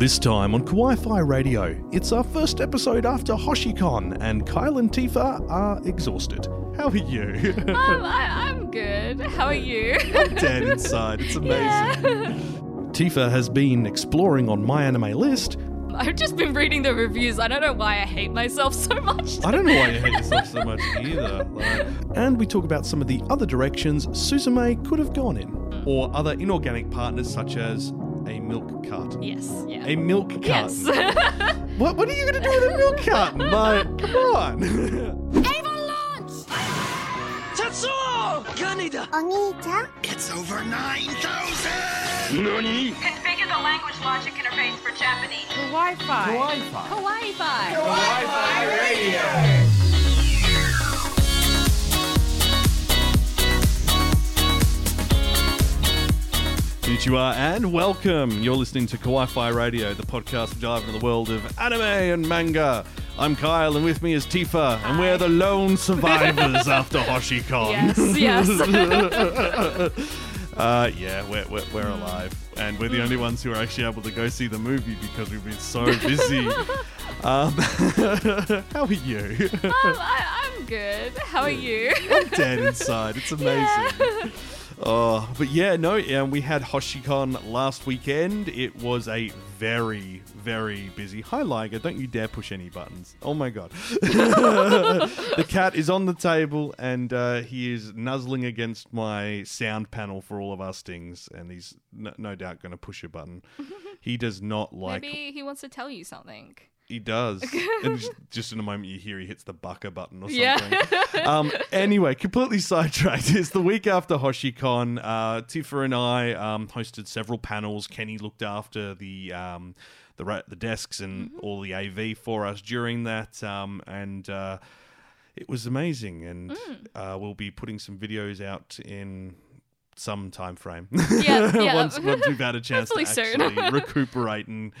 This time on Kawaii Fi Radio, it's our first episode after Hoshicon, and Kyle and Tifa are exhausted. How are you? Um, I, I'm good. How are you? I'm Dead inside. It's amazing. Yeah. Tifa has been exploring on My Anime List. I've just been reading the reviews. I don't know why I hate myself so much. I don't know why you hate yourself so much either. Like- and we talk about some of the other directions Suzume could have gone in, or other inorganic partners such as a milk carton. Yes. Yeah. A milk carton. Yes. what, what are you going to do with a milk carton? My, come on. Ava launch! Tetsuo! Kaneda! Onita? It's over 9,000! Nani? Configure the language logic interface for Japanese. Wi-Fi. Wi-Fi. Wi-Fi. Wi-Fi radio. Konnichiwa and welcome. You're listening to Kawaii Fi Radio, the podcast dive into the world of anime and manga. I'm Kyle, and with me is Tifa, and we're the lone survivors after Hoshicon. Yes. Yes. Uh, yeah, we're, we're, we're alive, and we're the only ones who are actually able to go see the movie because we've been so busy. um, how are you? um, I, I'm good. How are you? I'm dead inside. It's amazing. Oh, but yeah, no, yeah, we had Hoshicon last weekend. It was a very, very busy. Hi, Liger. Don't you dare push any buttons. Oh my god. the cat is on the table and uh, he is nuzzling against my sound panel for all of our stings, and he's no, no doubt going to push a button. He does not like. Maybe he wants to tell you something. He does. and just, in a moment, you hear he hits the bucker button or something. Yeah. um, anyway, completely sidetracked. It's the week after Hoshicon. Uh, Tifa and I um, hosted several panels. Kenny looked after the um, the ra- the desks and all the AV for us during that, um, and uh, it was amazing. And uh, we'll be putting some videos out in some time frame. Yeah, yeah. once, once we've had a chance to Hopefully soon. actually recuperate and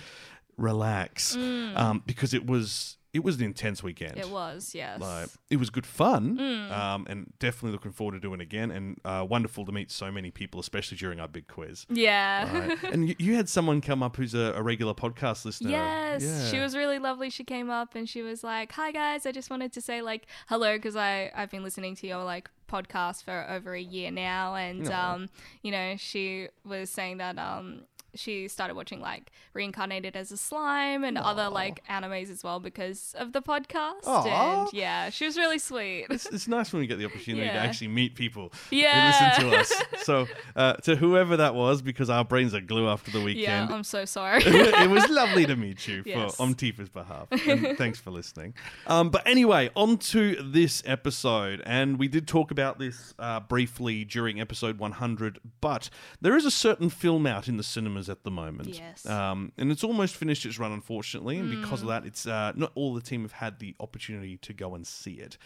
relax, Mm. um, because it was it was an intense weekend. It was. Yes. Like, it was good fun, Mm. um, and definitely looking forward to doing it again. And uh, wonderful to meet so many people, especially during our big quiz. yeah. Right. and you, you had someone come up who's a, a regular podcast listener. Yes, she was really lovely. She came up and she was like, "Hi guys, I just wanted to say like hello because I I've been listening to your like podcast for over a year now, and um, you know, she was saying that um." She started watching like Reincarnated as a Slime and other like animes as well because of the podcast. Aw. And yeah, she was really sweet. It's, it's nice when we get the opportunity to actually meet people Yeah. who listen to us. So, uh, to whoever that was, because our brains are glue after the yeah, weekend, I'm so sorry. it was lovely to meet you Yes. for, on Tifa's behalf. And thanks for listening. Um, but anyway, on to this episode. And we did talk about this uh, briefly during episode 100, but there is a certain film out in the at the moment. Yes. Um, and it's almost finished its run, unfortunately. And because of that, it's uh, not all the team have had the opportunity to go and see it.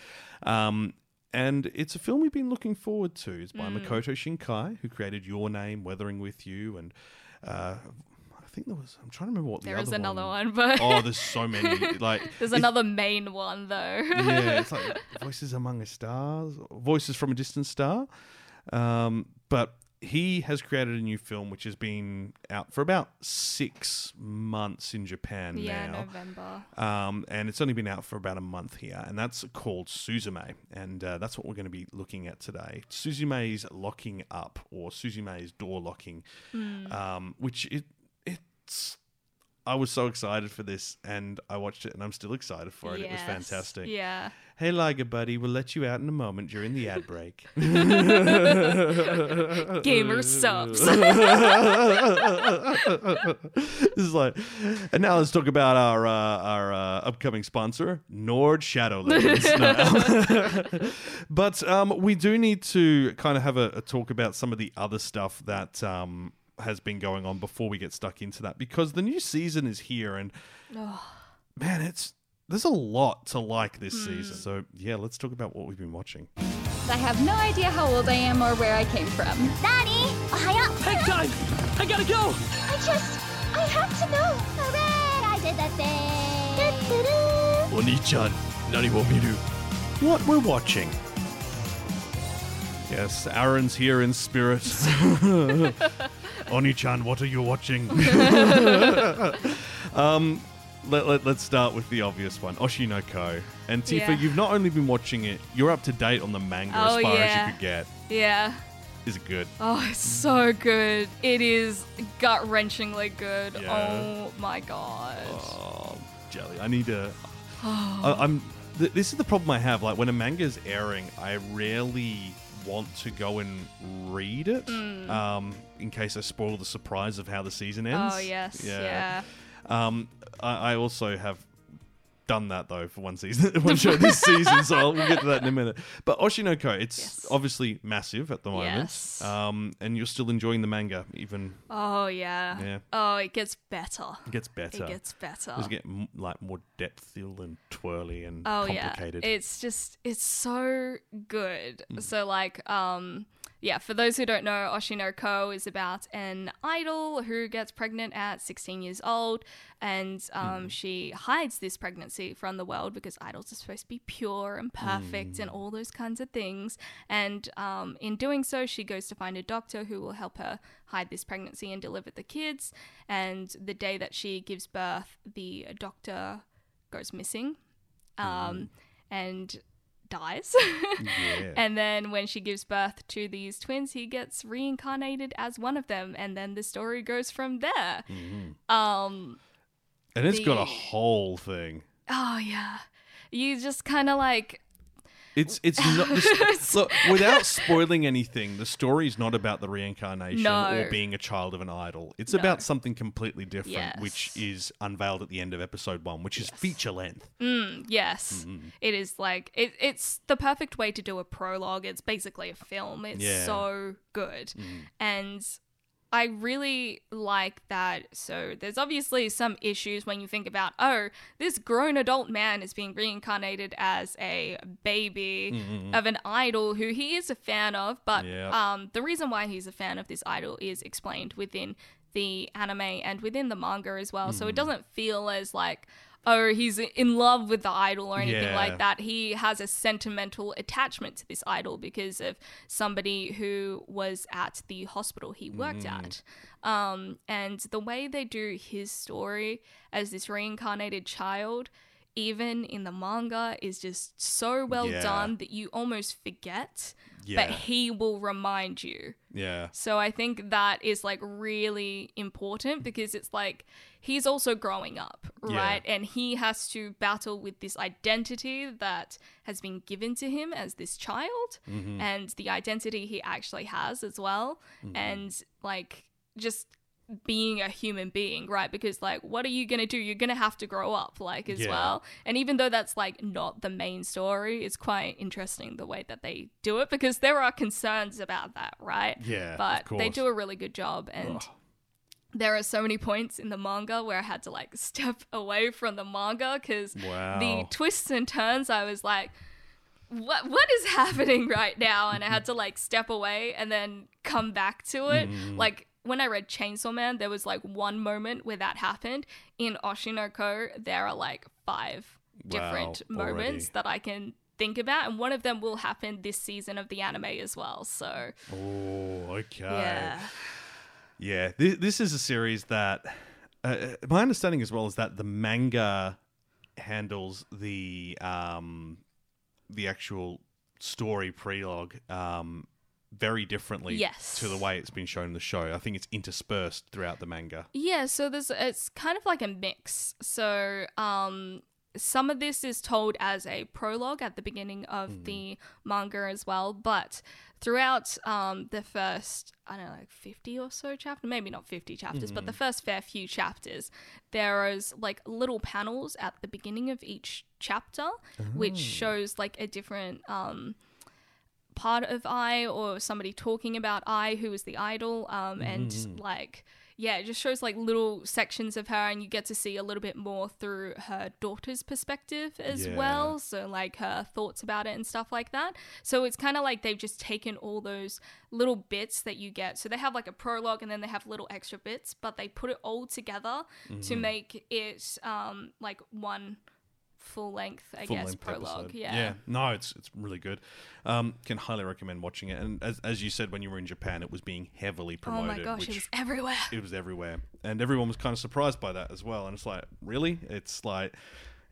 Um, and it's a film we've been looking forward to. It's by Makoto Shinkai, who created Your Name, Weathering with You, and uh, I think there was. I'm trying to remember what the there other is another one, but Oh, there's so many. Like there's another main one though. Yeah, it's like Voices Among the Stars, Voices from a Distant Star. Um, but he has created a new film which has been out for about six months in Japan yeah, now. November. Um, and it's only been out for about a month here, and that's called Suzume, and uh, that's what we're going to be looking at today. Suzume's locking up, or Suzume's door locking, um, which it it's. I was so excited for this, and I watched it, and I'm still excited for it. It was fantastic. Yeah. Hey, Liger buddy, we'll let you out in a moment during the ad break. Gamer subs. this is like, and now let's talk about our uh, our uh, upcoming sponsor, Nord Shadowlands. No. but um, we do need to kind of have a, a talk about some of the other stuff that um, has been going on before we get stuck into that because the new season is here and oh. man, it's there's a lot to like this mm. season. So yeah, let's talk about what we've been watching. I have no idea how old I am or where I came from. Daddy, ohayou. Peg time! I gotta go! I just, I have to know. Hooray, I did that thing. Oni-chan, nani wo miru? What we're watching. Yes, Aaron's here in spirit. Oni-chan, what are you watching? Um, let, let, us start with the obvious one, Oshinoko. And Tifa, Yeah. you've not only been watching it, you're up to date on the manga Oh, as far as you could get. Yeah. Is it good? Oh, it's so good. It is gut wrenchingly good. Yeah. Oh my god. Oh, jelly. I need to. I, I'm. Th- this is the problem I have. Like when a manga is airing, I rarely want to go and read it, um, in case I spoil the surprise of how the season ends. Mm. Oh yes. Yeah. Um, I, I also have done that though for one season, one show this season. So I'll we'll get to that in a minute. But Oshinoko, it's Yes. obviously massive at the moment. Yes. Um, and you're still enjoying the manga, even Oh yeah. Yeah. Oh, it gets better. it gets better. It gets better. It get like more depthful and twirly and Oh complicated? yeah, it's just it's so good. Mm. So like um yeah, for those who don't know, Oshinoko is about an idol who gets pregnant at 16 years old, and um, Mm. she hides this pregnancy from the world because idols are supposed to be pure and perfect Mm. and all those kinds of things. And um, in doing so, she goes to find a doctor who will help her hide this pregnancy and deliver the kids. And the day that she gives birth, the doctor goes missing um, and dies. yeah. and then when she gives birth to these twins, he gets reincarnated as one of them, and then the story goes from there. Um, and it's got a whole thing. oh yeah, you just kind of like It's it's not look without spoiling anything. The story's not about the reincarnation No. or being a child of an idol. It's No. about something completely different, which is unveiled at the end of episode one, which is feature length. yes, Mm-hmm. it is like it, it's the perfect way to do a prologue. It's basically a film. It's Yeah. Mm-hmm. so good, and I really like that. So there's obviously some issues when you think about, oh, this grown adult man is being reincarnated as a baby mm, mm, mm. of an idol who he is a fan of, but Yeah. um, the reason why he's a fan of this idol is explained within the anime and within the manga as well. So it doesn't feel as like, oh, he's in love with the idol or anything Yeah. like that. He has a sentimental attachment to this idol because of somebody who was at the hospital he worked at. Um, and the way they do his story as this reincarnated child, even in the manga, is just so well Yeah. done that you almost forget. Yeah. But he will remind you. Yeah. So I think that is like really important because it's like he's also growing up, Yeah. right? And he has to battle with this identity that has been given to him as this child Mm-hmm. and the identity he actually has as well. And like just being a human being, right? Because like what are you going to do? You're going to have to grow up like as Yeah. well. And even though that's like not the main story, it's quite interesting the way that they do it because there are concerns about that, right? Yeah, But they do a really good job and there are so many points in the manga where I had to like step away from the manga because Wow. the twists and turns I was like what what is happening right now and I had to like step away and then come back to it Mm. like when I read Chainsaw Man there was like one moment where that happened in Oshinoko there are like five different Wow, moments already. that I can think about and one of them will happen this season of the anime as well so Oh, okay. yeah Yeah, this, this is a series that uh, my understanding as well is that the manga handles the um, the actual story prelogue um, very differently Yes. to the way it's been shown in the show. I think it's interspersed throughout the manga. Yeah, so there's it's kind of like a mix. So um some of this is told as a prologue at the beginning of the manga as well, but throughout um the first I don't know like 50 or so chapters, maybe not 50 chapters, but the first fair few chapters, there is like little panels at the beginning of each chapter which shows like a different um part of I or somebody talking about I who is the idol um and like yeah it just shows like little sections of her and you get to see a little bit more through her daughter's perspective as Yeah. well. So like her thoughts about it and stuff like that. So it's kind of like they've just taken all those little bits that you get. So they have like a prologue and then they have little extra bits but they put it all together to make it um like one full length, I full guess, length prologue. Yeah. yeah. No, it's it's really good. Um, can highly recommend watching it. And as, as you said, when you were in Japan, it was being heavily promoted. Oh my gosh, it was everywhere. it was everywhere, and everyone was kind of surprised by that as well. And it's like, really? It's like,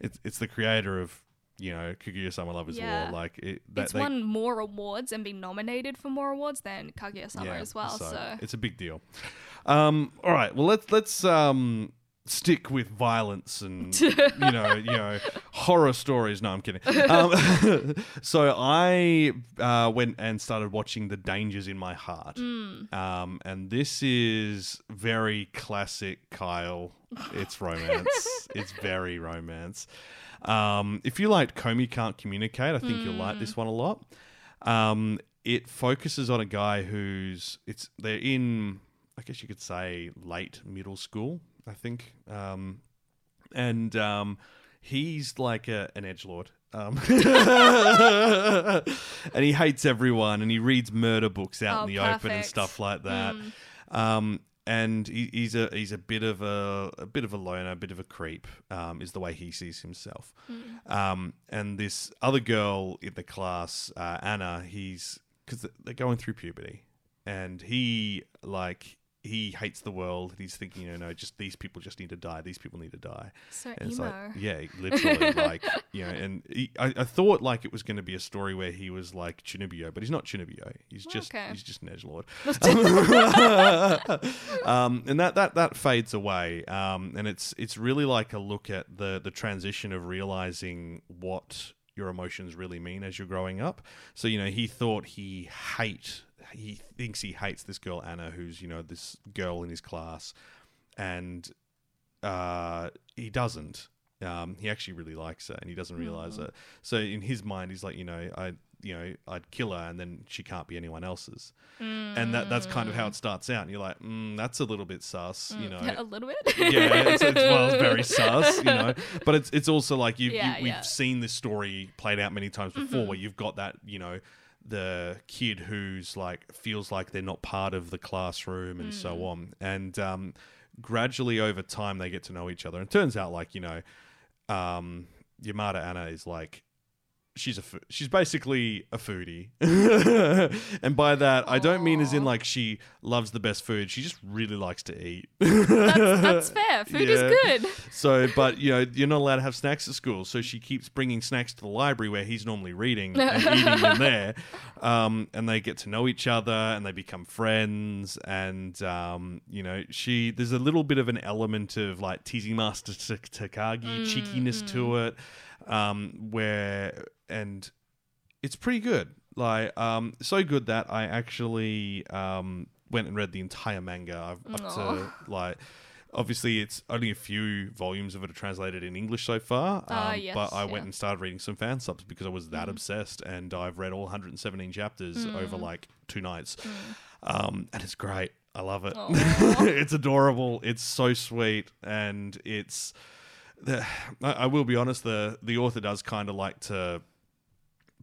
it's it's the creator of you know Kaguya-sama Love Is Yeah. War. Like it, that, it's they- won more awards and been nominated for more awards than Kaguya-sama as well. So, it's a big deal. Um, all right, well let's let's um, stick with violence and you know you know horror stories. No, I'm kidding. Um, so I uh, went and started watching The Dangers in My Heart, um, and this is very classic Kyle. It's romance. it's very romance. Um, if you like Komi Can't Communicate, I think you'll like this one a lot. Um, it focuses on a guy who's it's they're in I guess you could say late middle school, I think, um, and um, he's like a, an edge lord. Um, and he hates everyone, and he reads murder books out Oh, in the open and perfect. stuff like that. Um, and he, he's a he's a bit of a a bit of a loner, a bit of a creep, um, is the way he sees himself. Um, and this other girl in the class, uh, Anna, he's because they're going through puberty, and he like he hates the world. He's thinking, you know, just these people just need to die. These people need to die. so And emo. like, yeah, literally, like, you know, and he, I, I thought like it was going to be a story where he was like Chunibyo, but he's not Chunibyo. He's just Okay. he's just an edge lord. um, and that that that fades away. Um, and it's it's really like a look at the the transition of realizing what your emotions really mean as you're growing up. So you know, he thought he hate he thinks he hates this girl Anna, who's you know this girl in his class, and uh, he doesn't. Um, he actually really likes her, and he doesn't realize it. So in his mind, he's like, you know, I, you know, I'd kill her, and then she can't be anyone else's. And that that's kind of how it starts out. And you're like, mm, that's a little bit sus, you know. a little bit. yeah, it's, it's, well, it's very sus, you know. But it's it's also like you, Yeah, you we've yeah. Mm-hmm. seen this story played out many times before, where you've got that, you know, the kid who's like feels like they're not part of the classroom and Mm. so on, and um, gradually over time they get to know each other. And it turns out, like you know, um, Yamada Anna is like. She's a fo- she's basically a foodie, and by that I don't mean as in like she loves the best food. She just really likes to eat. that's, that's fair. Food Yeah. is good. So, but you know, you're not allowed to have snacks at school. So she keeps bringing snacks to the library where he's normally reading and eating them there. Um, and they get to know each other and they become friends. And um, you know, she there's a little bit of an element of like teasing Master Takagi cheekiness to it, um, where and it's pretty good. Like, um, so good that I actually um went and read the entire manga. I've up to like. Obviously, it's only a few volumes of it are translated in English so far. Um, Ah, yes, but I yeah. went and started reading some fan subs because I was that obsessed, and I've read all 117 chapters over like two nights, um, and it's great. I love it. it's adorable. It's so sweet, and it's. The, I, I will be honest. The the author does kind of like to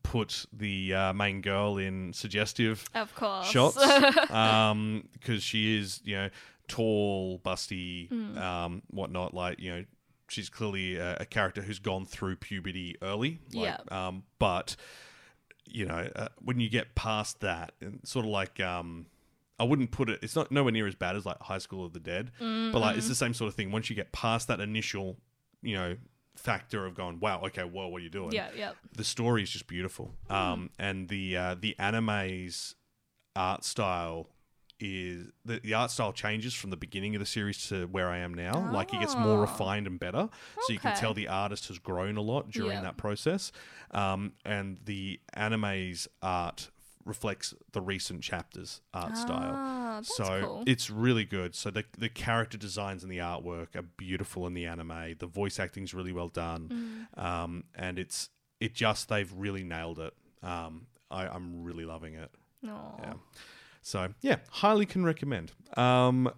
put the uh, main girl in suggestive Of course. shots um because she is you know tall busty Mm. um whatnot like you know she's clearly a, a character who's gone through puberty early like, um but you know uh, when you get past that and sort of like um I wouldn't put it. It's not nowhere near as bad as like High School of the Dead, but like it's the same sort of thing. Once you get past that initial, you know, factor of going, wow, okay, well, what are you doing? Yeah, yeah. the story is just beautiful. Um, and the uh, the anime's art style is the, the art style changes from the beginning of the series to where I am now. Like it gets more Oh. refined and better, so you can tell the artist has grown a lot during Yeah. that process. Um, and the anime's art reflects the recent chapters art style. That's so cool. it's really good. So the the character designs and the artwork are beautiful in the anime. The voice acting's really well done, Mm. um, and it's it just they've really nailed it. Um, I, I'm really loving it. Aw. Yeah. So yeah, highly can recommend. Um,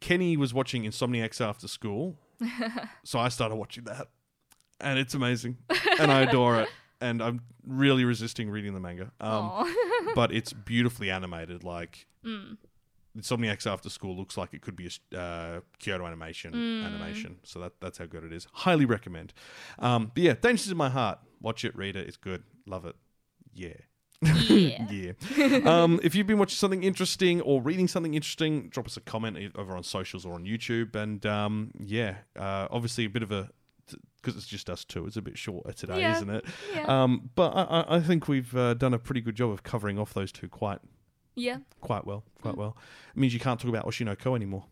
Kenny was watching Insomniacs after school, so I started watching that, and it's amazing, and I adore it. And I'm really resisting reading the manga. Um, but it's beautifully animated. Like, Insomniac's After School looks like it could be a uh, Kyoto Animation Mm. animation. So that that's how good it is. Highly recommend. Um, but yeah, Dangers in My Heart. Watch it, read it. It's good. Love it. Yeah. Yeah. Yeah. um, if you've been watching something interesting or reading something interesting, drop us a comment over on socials or on YouTube. And um, yeah, uh, obviously a bit of a because it's just us two. It's a bit shorter today, Yeah. isn't it? Yeah. Um, but I, I- I think we've uh, done a pretty good job of covering off those two quite yeah. quite well. Mm. Quite well. It means you can't talk about Oshinoko anymore.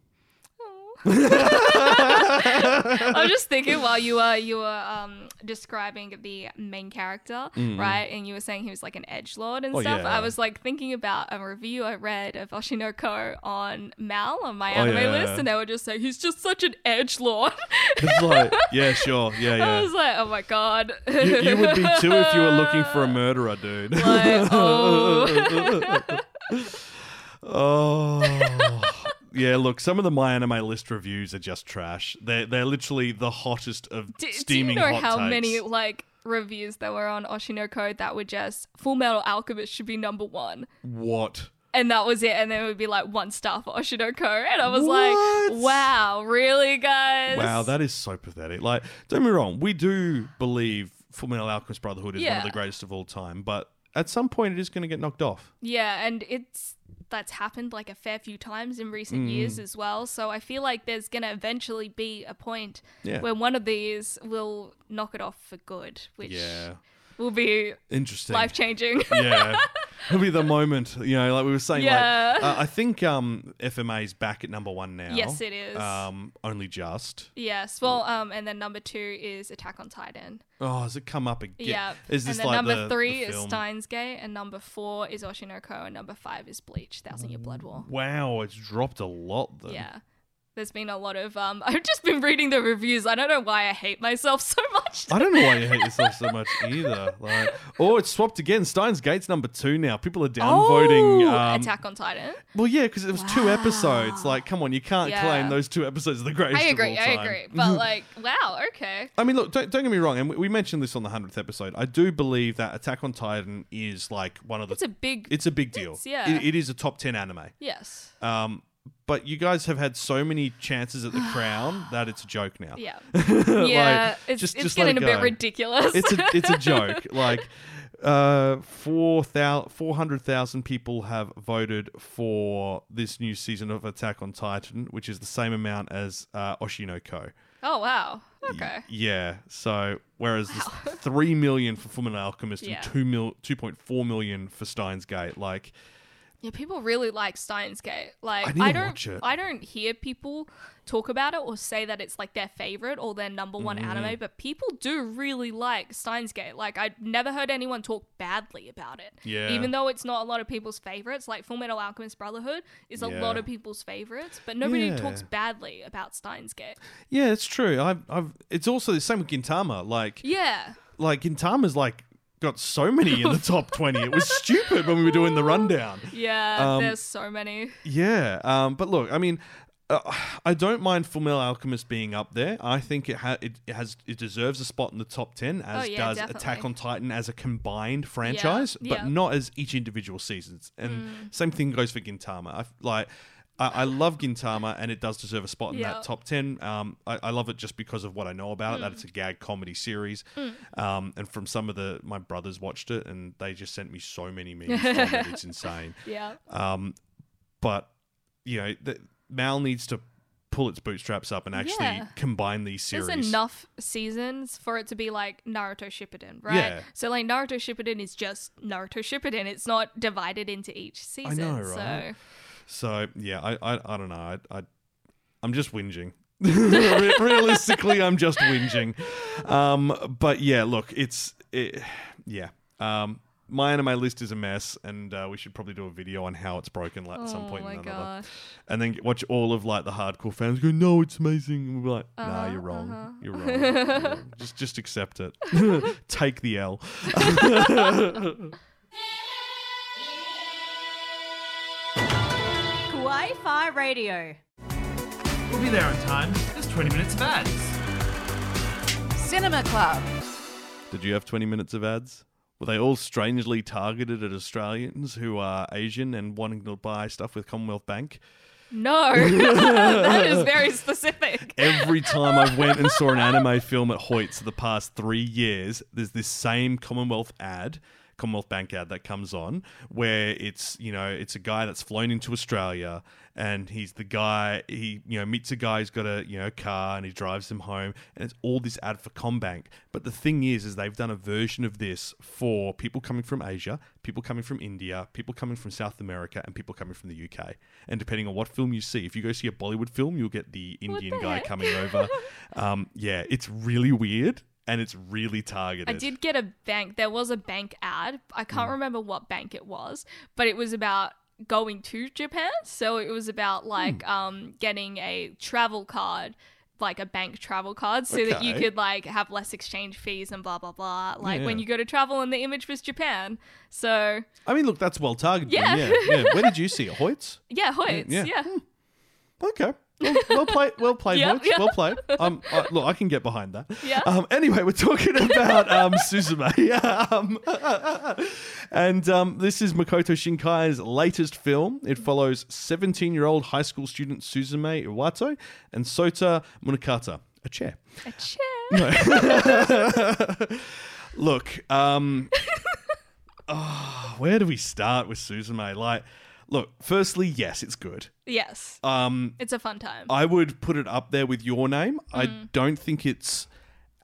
I was just thinking while you were you were um, describing the main character, right? And you were saying he was like an edge lord and Mm. Oh, stuff. yeah. I was like thinking about a review I read of Oshinoko on Mal on my Oh, anime yeah. list, and they would just say he's just such an edge lord. It's like, yeah, sure, yeah, yeah. I was like, oh my god. You, you would be too if you were looking for a murderer, dude. like, oh. Oh. Yeah, look, some of the My Anime List reviews are just trash. They're they're literally the hottest of Do, do you know how takes. many like reviews there were on Oshinoko that were just Full Metal Alchemist should be number one? What? and that was it. And then it would be like one star for Oshinoko, and I was What? like, "Wow, really, guys? Wow, that is so pathetic. Like, don't me wrong, we do believe Full Metal Alchemist Brotherhood is one of the greatest of all time, but at some point it is going to get knocked off. yeah." And it's that's happened like a fair few times in recent Mm. years as well. So I feel like there's gonna eventually be a point Yeah. where one of these will knock it off for good, which Yeah. will be Interesting. life changing. yeah. It'll be the moment, you know, like we were saying. Yeah. Like, uh, I think um, FMA is back at number one now. Yes, it is. Um, only just. yes. Well, um, and then number two is Attack on Titan. Oh, has it come up again? Yeah. Is this and then like number the, three the is? Steins Gate, and number four is Oshinoko, and number five is Bleach, Thousand Year Blood War. Wow, it's dropped a lot then. Yeah. There's been a lot of um I've just been reading the reviews. I don't know why I hate myself so much. I don't know why you hate yourself so much either. Like, oh, it's swapped again. Steins Gate's number two now. People are downvoting. Oh, um, Attack on Titan. Well, yeah, because it was two episodes. Like, come on, you can't Yeah. claim those two episodes are the greatest. I agree, I agree. But like, wow, okay. I mean, look, don't, don't get me wrong, and we, we mentioned this on the hundredth episode. I do believe that Attack on Titan is like one of the. It's a big it's a big deal. Yeah. It- it is a top ten anime. Yes. Um, but you guys have had so many chances at the crown that it's a joke now. Yeah. Like, Yeah. it's just- it's just getting it a bit ridiculous. it's a it's a joke. Like uh, 400,000 people have voted for this new season of Attack on Titan, which is the same amount as uh, Oshinoko. oh wow. Okay. Yeah. So whereas there's three million for Fullmetal Alchemist Yeah. and two mil, two point four million for Steins Gate, like Yeah, people really like Steins Gate. Like I to don't. I don't hear people talk about it or say that it's like their favorite or their number one Mm-hmm. anime, but people do really like Steins Gate. Like I've never heard anyone talk badly about it. Yeah. Even though it's not a lot of people's favorites, like Full Metal Alchemist Brotherhood is a Yeah. lot of people's favorites, but nobody Yeah. talks badly about Steins Gate. yeah, it's true. I've, I've it's also the same with Gintama. Like Yeah. like Gintama's like got so many in the top twenty. It was stupid when we were doing the rundown. Yeah, Um, there's so many. Yeah, um, but look, I mean, uh, I don't mind Fullmetal Alchemist being up there. I think it, ha- it has it deserves a spot in the top ten, as Oh, yeah, does definitely. Attack on Titan as a combined franchise, yeah. Mm. but not as each individual seasons. And same thing goes for Gintama. I like. I I love Gintama, and it does deserve a spot in Yeah. that top ten. Um, I, I love it just because of what I know about it. Mm. That it's a gag comedy series, um, and from some of the my brothers watched it, and they just sent me so many memes. from it. It's insane. Yeah. Um, but you know, the, Mal needs to pull its bootstraps up and actually Yeah. combine these series. There's enough seasons for it to be like Naruto Shippuden, right? Yeah. So like Naruto Shippuden is just Naruto Shippuden. It's not divided into each season. I know, right? So yeah, I I, I don't know. I, I I'm just whinging. Realistically, I'm just whinging. Um, but yeah, look, it's it, yeah. Um, my anime list is a mess, and uh, we should probably do a video on how it's broken like, at some Oh point in another. gosh. And then watch all of like the hardcore fans go, "No, it's amazing." And we're like, "Nah, Uh-huh, you're wrong. You're wrong. You're wrong. Just just accept it. Take the L." Fi Radio. We'll be there on time. There's 20 minutes of ads. Cinema Club. Did you have 20 minutes of ads? Were they all strangely targeted at Australians who are Asian and wanting to buy stuff with Commonwealth Bank? No, that is very specific. Every time I've went and saw an anime film at Hoyts the past three years, there's this same Commonwealth ad, Commonwealth Bank ad that comes on, where it's you know it's a guy that's flown into Australia and he's the guy he you know meets a guy who's got a you know car and he drives him home and it's all this ad for CommBank. But the thing is, is they've done a version of this for people coming from Asia, people coming from India, people coming from South America, and people coming from the UK. And depending on what film you see, if you go see a Bollywood film, you'll get the Indian the guy heck? coming over. um, yeah, it's really weird and it's really targeted. I did get a bank. There was a bank ad. I Hmm. can't remember what bank it was, but it was about going to Japan. So it was about like Hmm. um getting a travel card, like a bank travel card, so that you could like have less exchange fees and blah blah blah. Like when you go to travel, and the image was Japan. So I mean, look, that's well targeted. Yeah. Yeah. yeah. Where did you see it? Hoyts? yeah, Hoyts, yeah. yeah. Okay. Well, well played. Well played, Yep, Hoyts. yep. Well play. Um, uh, look, I can get behind that. Yeah. Um, anyway, we're talking about um, Suzume. um, and um, this is Makoto Shinkai's latest film. It follows 17 year old high school student Suzume Iwato and Sota Munakata, a chair. A chair. No. Look, um, oh, where do we start with Suzume? Like, look, firstly, yes, it's good. Yes, Um, it's a fun time. I would put it up there with your name. I Mm. don't think it's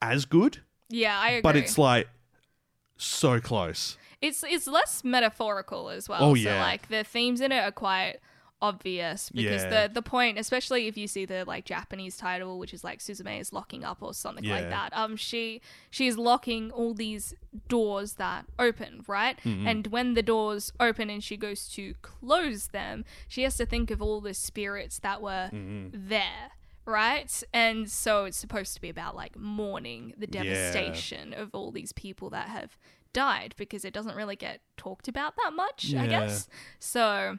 as good, yeah, I agree. but it's like so close. It's it's less metaphorical as well. Oh, So yeah. like the themes in it are quite obvious because Yeah. the the point, especially if you see the like Japanese title, which is like Suzume is locking up or something like that. Um, she she's locking all these doors that open, right? Mm-hmm. And when the doors open and she goes to close them, she has to think of all the spirits that were Mm-hmm. there. Right, and so it's supposed to be about like mourning the Yeah. devastation of all these people that have died because it doesn't really get talked about that much, I guess. So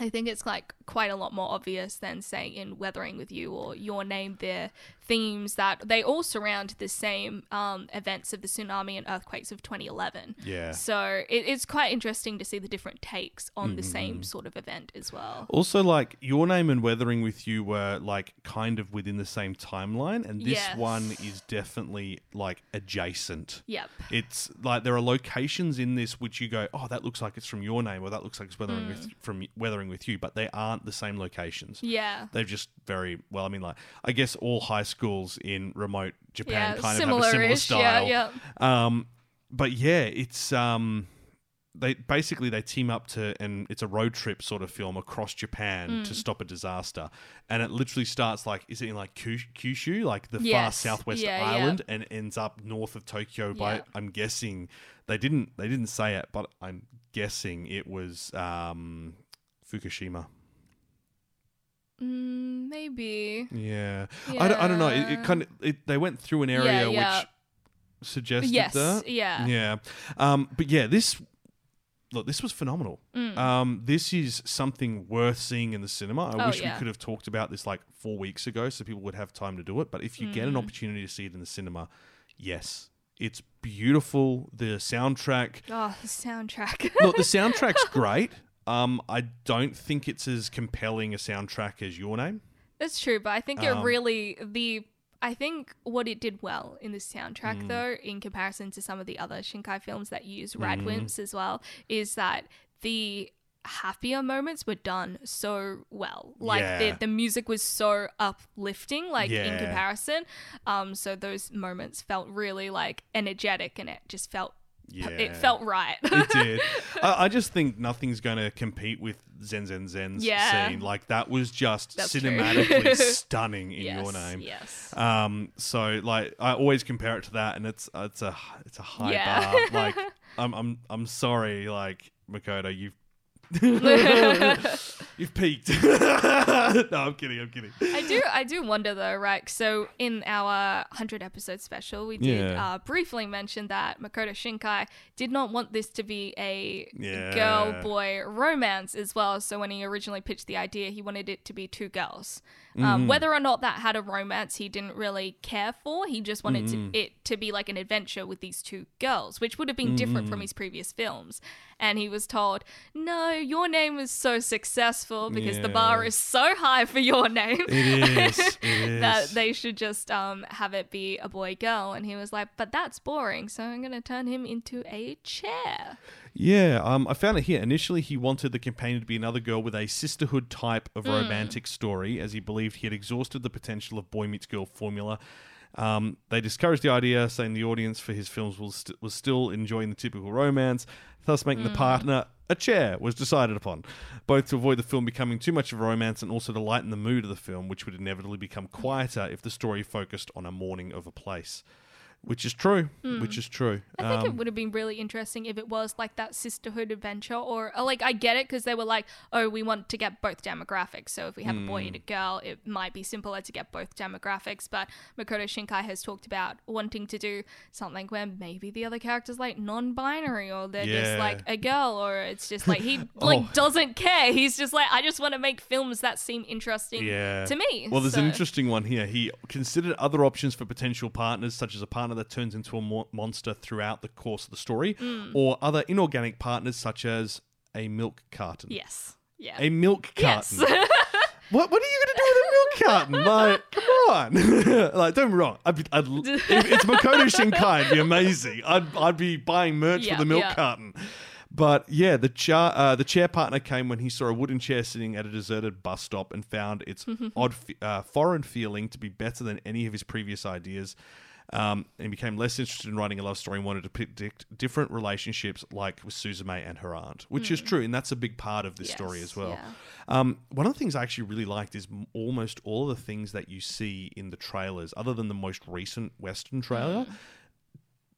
I think it's like quite a lot more obvious than saying in Weathering with You or Your Name. They're themes that they all surround the same um, events of the tsunami and earthquakes of 2011. Yeah. So it, it's quite interesting to see the different takes on the Mm-hmm. same sort of event as well. Also, like your name and Weathering with You were like kind of within the same timeline, and this Yes. one is definitely like adjacent. Yep. It's like there are locations in this which you go, oh, that looks like it's from your name, or that looks like it's Weathering Mm. with from Weathering with You, but they aren't the same locations. Yeah. They've just very well. I mean, like I guess all high schools in remote Japan Yeah, kind of have a similar similar-ish, yeah, style. yeah. Um, but yeah, it's um, they basically they team up to and it's a road trip sort of film across Japan Mm. to stop a disaster, and it literally starts like is it in like Kyushu, like the far southwest yeah, yeah. island, and ends up north of Tokyo. By Yeah. I'm guessing they didn't they didn't say it, but I'm guessing it was um, Fukushima. Mm, maybe. Yeah, I, don't, I don't know. It, it kind of it, they went through an area yeah. which suggested Yes, that. yeah. yeah. Um, but yeah, this look, this was phenomenal. Mm. Um, this is something worth seeing in the cinema. I Oh, wish yeah. we could have talked about this like four weeks ago, so people would have time to do it. But if you get an Mm. opportunity to see it in the cinema, yes, it's beautiful. The soundtrack. Oh, the soundtrack. Look, the soundtrack's great. Um, I don't think it's as compelling a soundtrack as Your Name. That's true, but I think it Um, really the I think what it did well in the soundtrack Mm. though, in comparison to some of the other Shinkai films that use radwimps as well, is that the happier moments were done so well. Like Yeah. the the music was so uplifting, like in Yeah. comparison. Um so those moments felt really like energetic and it just felt Yeah. it felt right. it did. I, I just think nothing's going to compete with Zenzenzense Yeah. scene. Like that was just That's cinematically stunning in yes, your name. Yes. Um, so like I always compare it to that, and it's it's a it's a high Yeah. bar. Like I'm I'm I'm sorry, like Makoto, you've you've peaked. no, I'm kidding. I'm kidding. I do I do wonder though, right? So in our 100 episode special, we did Yeah. uh, briefly mention that Makoto Shinkai did not want this to be a Yeah. girl boy romance as well. So when he originally pitched the idea, he wanted it to be two girls. Um, Mm. whether or not that had a romance, he didn't really care for. He just wanted Mm. to, it to be like an adventure with these two girls, which would have been different Mm. from his previous films. And he was told, "No, your name is so successful because the bar is so high for your name." It is. It that is. they should just um, have it be a boy girl. And he was like, but that's boring, so I'm going to turn him into a chair. Yeah, um, I found it here. Initially, he wanted the companion to be another girl with a sisterhood type Hmm. of romantic story, as he believed he had exhausted the potential of boy meets girl formula. Um, they discouraged the idea, saying the audience for his films was, st- was still enjoying the typical romance, thus making Hmm. the partner a chair was decided upon, both to avoid the film becoming too much of a romance and also to lighten the mood of the film, which would inevitably become quieter if the story focused on a mourning of a place. Which is true. Which is true. Hmm. I think it Um, would have been really interesting if it was like that sisterhood adventure, or, or, like I get it because they were like, oh, we want to get both demographics. So if we have a boy and a girl, it might be simpler to get both demographics. But Makoto Shinkai has talked about wanting to do something where maybe the other character's like non-binary, or they're just like a girl, or it's just like he like Oh. doesn't care. He's just like, I just want to make films that seem interesting yeah. to me. Well, there's an interesting one here. He considered other options for potential partners, such as a partner that turns into a mo- monster throughout the course of the story, Mm. or other inorganic partners, such as a milk carton. Yes. Yeah. A milk yes. carton. what What are you going to do with a milk carton? Like, come on. like, don't be wrong. I'd be, I'd, it's Makoto Shinkai, it'd be amazing. I'd, I'd be buying merch Yeah, for the milk yeah. carton. But yeah, the chair uh, the chair partner came when he saw a wooden chair sitting at a deserted bus stop and found its odd, fe- uh, foreign feeling to be better than any of his previous ideas. Um, and became less interested in writing a love story and wanted to predict different relationships, like with Suzume and her aunt, which is true, and that's a big part of this story Hmm. As well. yeah. Um, one of the things I actually really liked is almost all of the things that you see in the trailers, other than the most recent Western trailer,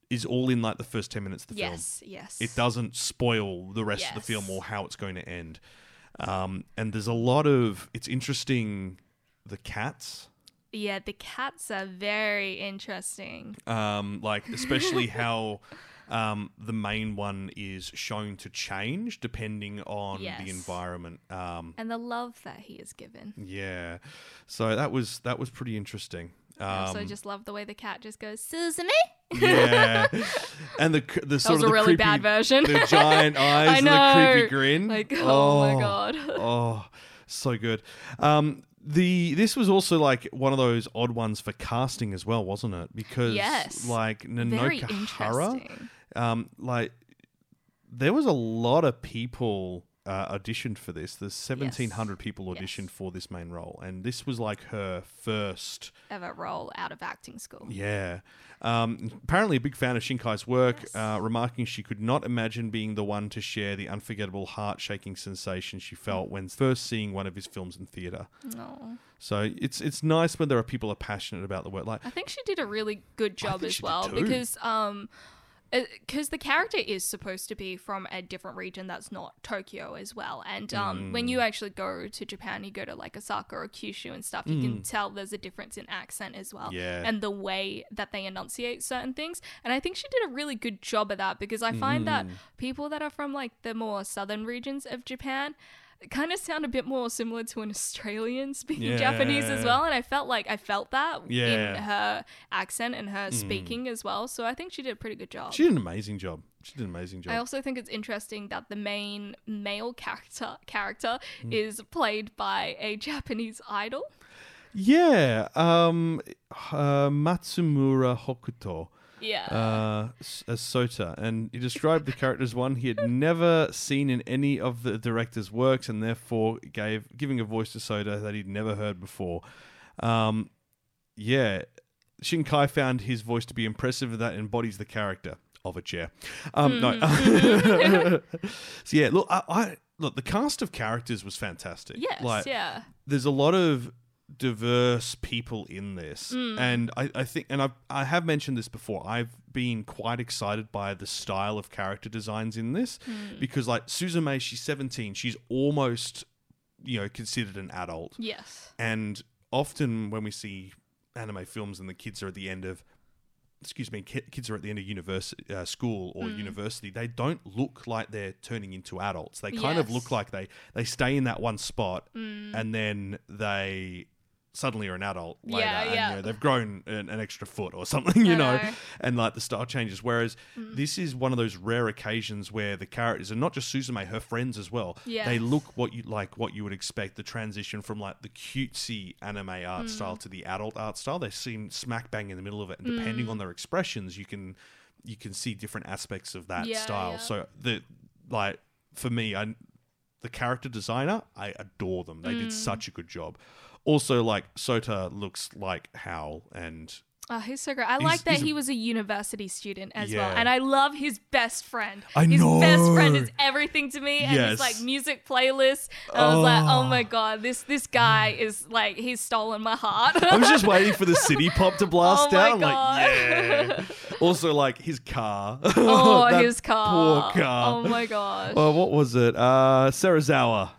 is all in like the first ten minutes of the film. Hmm. yes. Yes. It doesn't spoil the rest of the film or how it's going to end. Um, and there's a lot of it's interesting. The cats, Yeah, the cats are very interesting. um, like especially how um, the main one is shown to change depending on Yes. the environment. Um, And the love that he is given. yeah, so that was that was pretty interesting. I also Um, just love the way the cat just goes, Suzume? yeah, and the the sort was of a the really creepy, bad version. the giant eyes and the creepy grin. Like, oh, my God. oh, so good. Um, the this was also like one of those odd ones for casting as well, wasn't it? Because Yes. like Nanoka Hara, um, like there was a lot of people uh, auditioned for this. There's 1,700 people auditioned Yes. for this main role, and this was like her first. Ever role out of acting school. Yeah. Um, apparently, a big fan of Shinkai's work, uh, remarking she could not imagine being the one to share the unforgettable, heart shaking sensation she felt when first seeing one of his films in theatre. No. So it's it's nice when there are people who are passionate about the work. Like, I think she did a really good job as well because um because the character is supposed to be from a different region that's not Tokyo as well. And um, when Mm. you actually go to Japan, you go to like Osaka or Kyushu and stuff, you can tell there's a difference in accent as well. Mm. Yeah. And the way that they enunciate certain things. And I think she did a really good job of that because I find that Mm. people that are from like the more southern regions of Japan kind of sound a bit more similar to an Australian speaking Japanese as well. And I felt like I felt that Yeah. in her accent and her speaking as well. So I think she did a pretty good job. she did an amazing job. She did an amazing job. I also think it's interesting that the main male character character Mm. is played by a Japanese idol. yeah. Um, uh, Matsumura Hokuto. Yeah. uh, as Sota, and he described the character as one he had never seen in any of the director's works, and therefore gave giving a voice to Sota that he'd never heard before. Um, yeah, Shinkai found his voice to be impressive, that embodies the character of a chair. Um, No, so yeah, look, I, I look the cast of characters was fantastic. yes. like, yeah. there's a lot of diverse people in this. Mm. And I, I think and I've, I have mentioned this before I've been quite excited by the style of character designs in this mm. because like Suzume she's 17 she's almost you know considered an adult. Yes. and often when we see anime films and the kids are at the end of excuse me kids are at the end of university uh, school or mm. university they don't look like they're turning into adults. They kind of look like they they stay in that one spot and then they suddenly you're an adult later Yeah, and yeah. you know, they've grown an, an extra foot or something you know, know. Mm. and like the style changes whereas this is one of those rare occasions where the characters and not just Suzume her friends as well they look what you like what you would expect the transition from like the cutesy anime art Mm. style to the adult art style they seem smack bang in the middle of it and depending Mm. on their expressions you can you can see different aspects of that Yeah, style so the like for me I the character designer, I adore them. They Mm. did such a good job. Also, like Sota looks like Howl, and Oh, he's so great. I He's- like that he's a- he was a university student as well. Yeah. And I love his best friend. I his best friend know. is everything to me. And Yes. his like music playlist. And I was like, Oh. my god, this this guy is like he's stolen my heart. I was just waiting for the city pop to blast Oh my out. I'm God. like, yeah. also, like his car. oh, That his car. Poor car. Oh my gosh. Oh, what was it? Uh, Serizawa.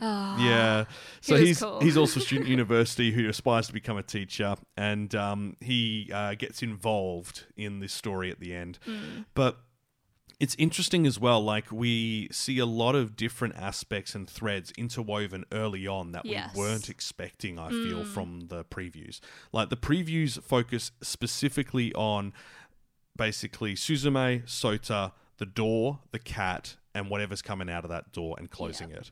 Yeah. So was he's cool. he's also a student at university who aspires to become a teacher, and um, he uh, gets involved in this story at the end. Hmm. But it's interesting as well. Like we see a lot of different aspects and threads interwoven early on that Yes. we weren't expecting. I feel from the previews. Like the previews focus specifically on basically Suzume, Sota, the door, the cat, and whatever's coming out of that door and closing it.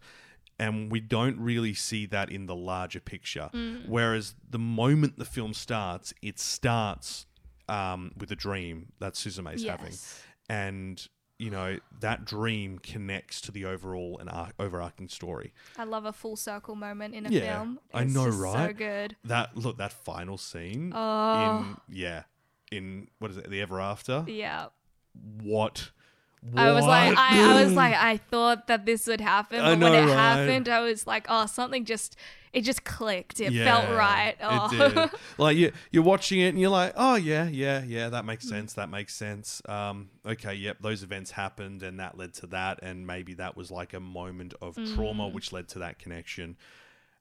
And we don't really see that in the larger picture. Whereas the moment the film starts, it starts um, with a dream that Suzume's having. Yes. And, you know, that dream connects to the overall and ar- overarching story. I love a full circle moment in a Yeah, film. I know, just So right? good. That, look, that final scene Oh. in, yeah, in, what is it, The Ever After? Yeah. What? I was like, I, I was like, I thought that this would happen, I but know, when it right? happened, I was like, oh, something just, it just clicked. It felt right. Oh. It did. like you, you're watching it and you're like, oh yeah, yeah, yeah, that makes sense. That makes sense. Um, okay, yep, those events happened and that led to that, and maybe that was like a moment of trauma Mm. which led to that connection.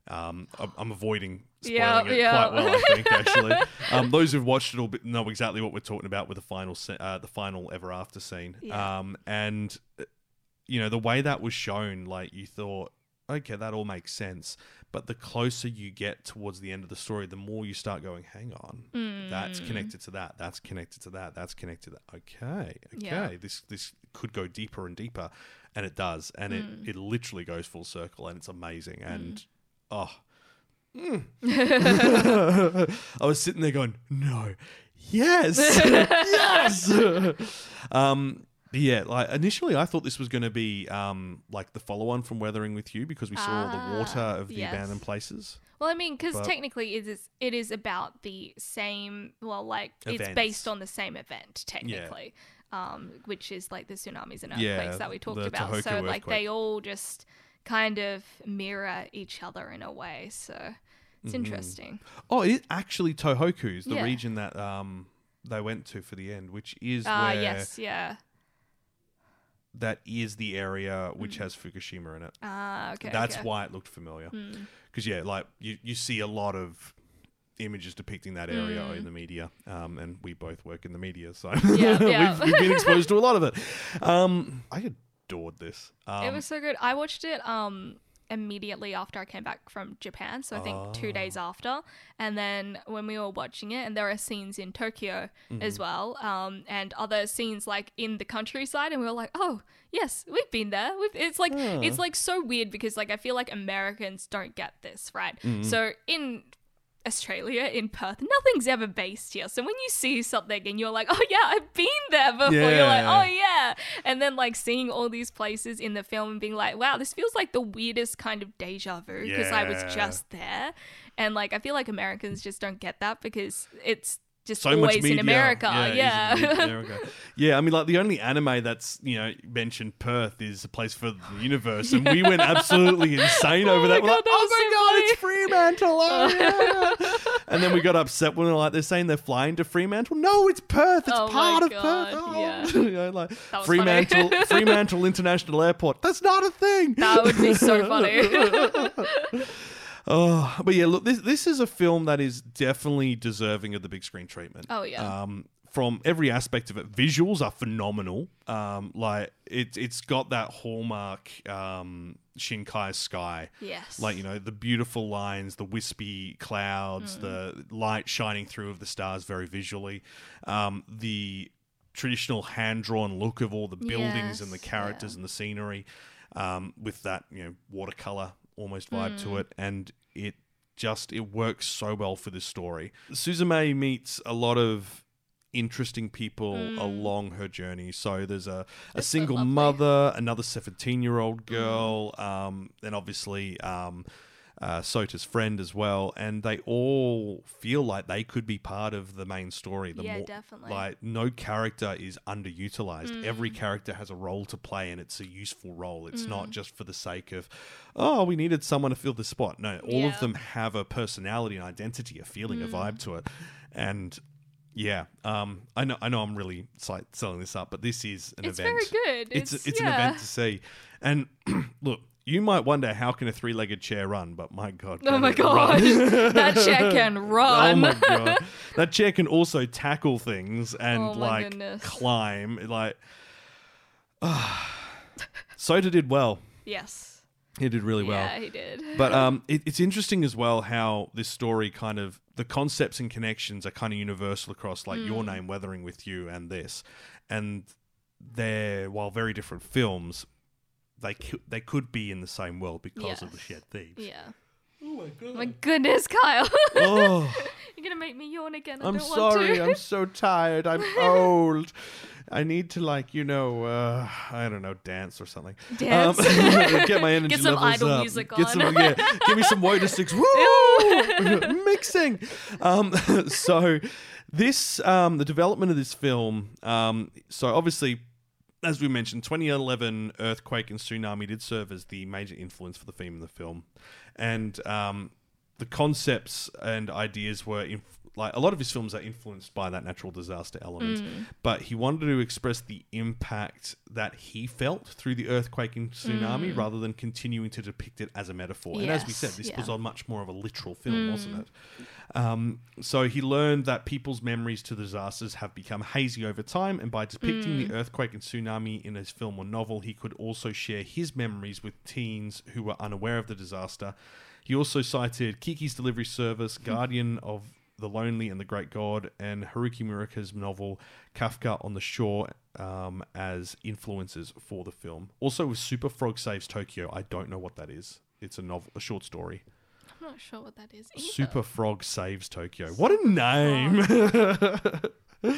Um, I'm, avoiding spoiling Yeah, it yeah. quite well, I think. Actually, um, those who've watched it will know exactly what we're talking about with the final, se- uh, the final ever after scene. Yeah. Um, and uh, you know the way that was shown, like you thought, okay, that all makes sense. But the closer you get towards the end of the story, the more you start going, hang on, that's Mm. connected to that, that's connected to that, that's connected to that. Okay, okay, Yeah. this this could go deeper and deeper, and it does, and Mm. it it literally goes full circle, and it's amazing, and oh. mm. I was sitting there going, no, yes, yes. um, yeah, like initially I thought this was going to be um, like the follow-on from Weathering with You because we saw all the water Ah, of the yes. abandoned places. Well, I mean, because technically it is it is about the same. Well, like it's based on the same event technically, um, which is like the tsunamis and earthquakes Yeah, that we talked about. Tohoku so like they all just kind of mirror each other in a way. So it's Mm-hmm. interesting. Oh, it is actually Tohoku's the Yeah. region that um, they went to for the end, which is Ah, where yes, yeah. that is the area which has Fukushima in it. Ah, okay. That's okay. Hmm. why it looked familiar. Because yeah, like you, you see a lot of images depicting that area in the media, um, and we both work in the media, so Hmm. Yeah, yeah. we've, we've been exposed to a lot of it. Um, I adored this. Um, it was so good. I watched it um immediately after I came back from Japan, so I think two days Ah. after. And then when we were watching it, and there are scenes in Tokyo Mm-hmm. as well, um, and other scenes like in the countryside, and we were like, oh yes, we've been there. We've, it's like it's like so weird because like I feel like Americans don't get this right. Mm-hmm. So in Australia, in Perth, nothing's ever based here. So when you see something and you're like, oh yeah, I've been there before, you're like, oh yeah. And then like seeing all these places in the film and being like, wow, this feels like the weirdest kind of deja vu because I was just there. And like I feel like Americans just don't get that because it's just so always in America. is Yeah. America. yeah, I mean, like the only anime that's you know mentioned Perth is a place for the universe, and we went absolutely insane oh over my that. We're God, like, that oh my so god, funny." it's Fremantle! Oh, yeah." and then we got upset when they're like they're saying they're flying to Fremantle. No, it's Perth. It's Oh part of God, Perth. Oh. yeah. You know, like. Fremantle, Fremantle International Airport. That's not a thing. that would be so funny. Oh, but yeah, look, this this is a film that is definitely deserving of the big screen treatment. Oh, yeah. Um, from every aspect of it, visuals are phenomenal. Um, like it, it's got that hallmark um, Shinkai sky. Yes. Like you know the beautiful lines, the wispy clouds, the light shining through of the stars very visually. Um, the traditional hand drawn look of all the buildings and the characters yeah. and the scenery, um, with that you know watercolor almost vibe to it, and it just it works so well for this story. Suzume meets a lot of interesting people along her journey. So there's a, a single lovely. mother, another 17 year old girl, um, and obviously um, uh, Sota's friend as well. And they all feel like they could be part of the main story. The Yeah, definitely. Like no character is underutilized. Every character has a role to play, and it's a useful role. It's not just for the sake of, oh, we needed someone to fill the spot. No, all of them have a personality, an identity, a feeling, a vibe to it, and. Yeah, um, I know. I know. I'm really selling this up, but this is an It's event. It's very good. It's It's- it's, an event to see. And look, you might wonder how can a three-legged chair run, but my god, Oh my run. that chair can run. Oh my god, that chair can also tackle things and Oh like goodness. climb. Like, Sota did well. yes. He did really well. Yeah, he did. But um, it, it's interesting as well how this story kind of the concepts and connections are kind of universal across like your Mm. name, Weathering with You, and this, and they're while very different films, they cou- they could be in the same world because of the shared themes. Yeah. Oh my god. My goodness, Kyle. oh, You're gonna make me yawn again. I I'm don't sorry. Want to. I'm so tired. I'm old. I need to like you know uh, I don't know dance or something. Dance. Um, get my energy Get some levels idle up. music Get on. some yeah. Give me some Woda sticks. Woo! Mixing. Um, so this um, the development of this film. Um, so obviously. As we mentioned, 2011 earthquake and tsunami did serve as the major influence for the theme of the film, and um, the concepts and ideas were inf- like a lot of his films are influenced by that natural disaster element mm. but he wanted to express the impact that he felt through the earthquake and tsunami mm. rather than continuing to depict it as a metaphor. And as we said this yeah. was a much more of a literal film mm. wasn't it? Um, so he learned that people's memories to disasters have become hazy over time, and by depicting the earthquake and tsunami in his film or novel, he could also share his memories with teens who were unaware of the disaster. He also cited Kiki's Delivery Service, hmm. Guardian of the Lonely and the Great God, and Haruki Murakami's novel Kafka on the Shore um, as influences for the film. Also, with Super Frog Saves Tokyo, I don't know what that is. It's a novel, a short story. I'm not sure what that is. Either. Super Frog Saves Tokyo. What a name!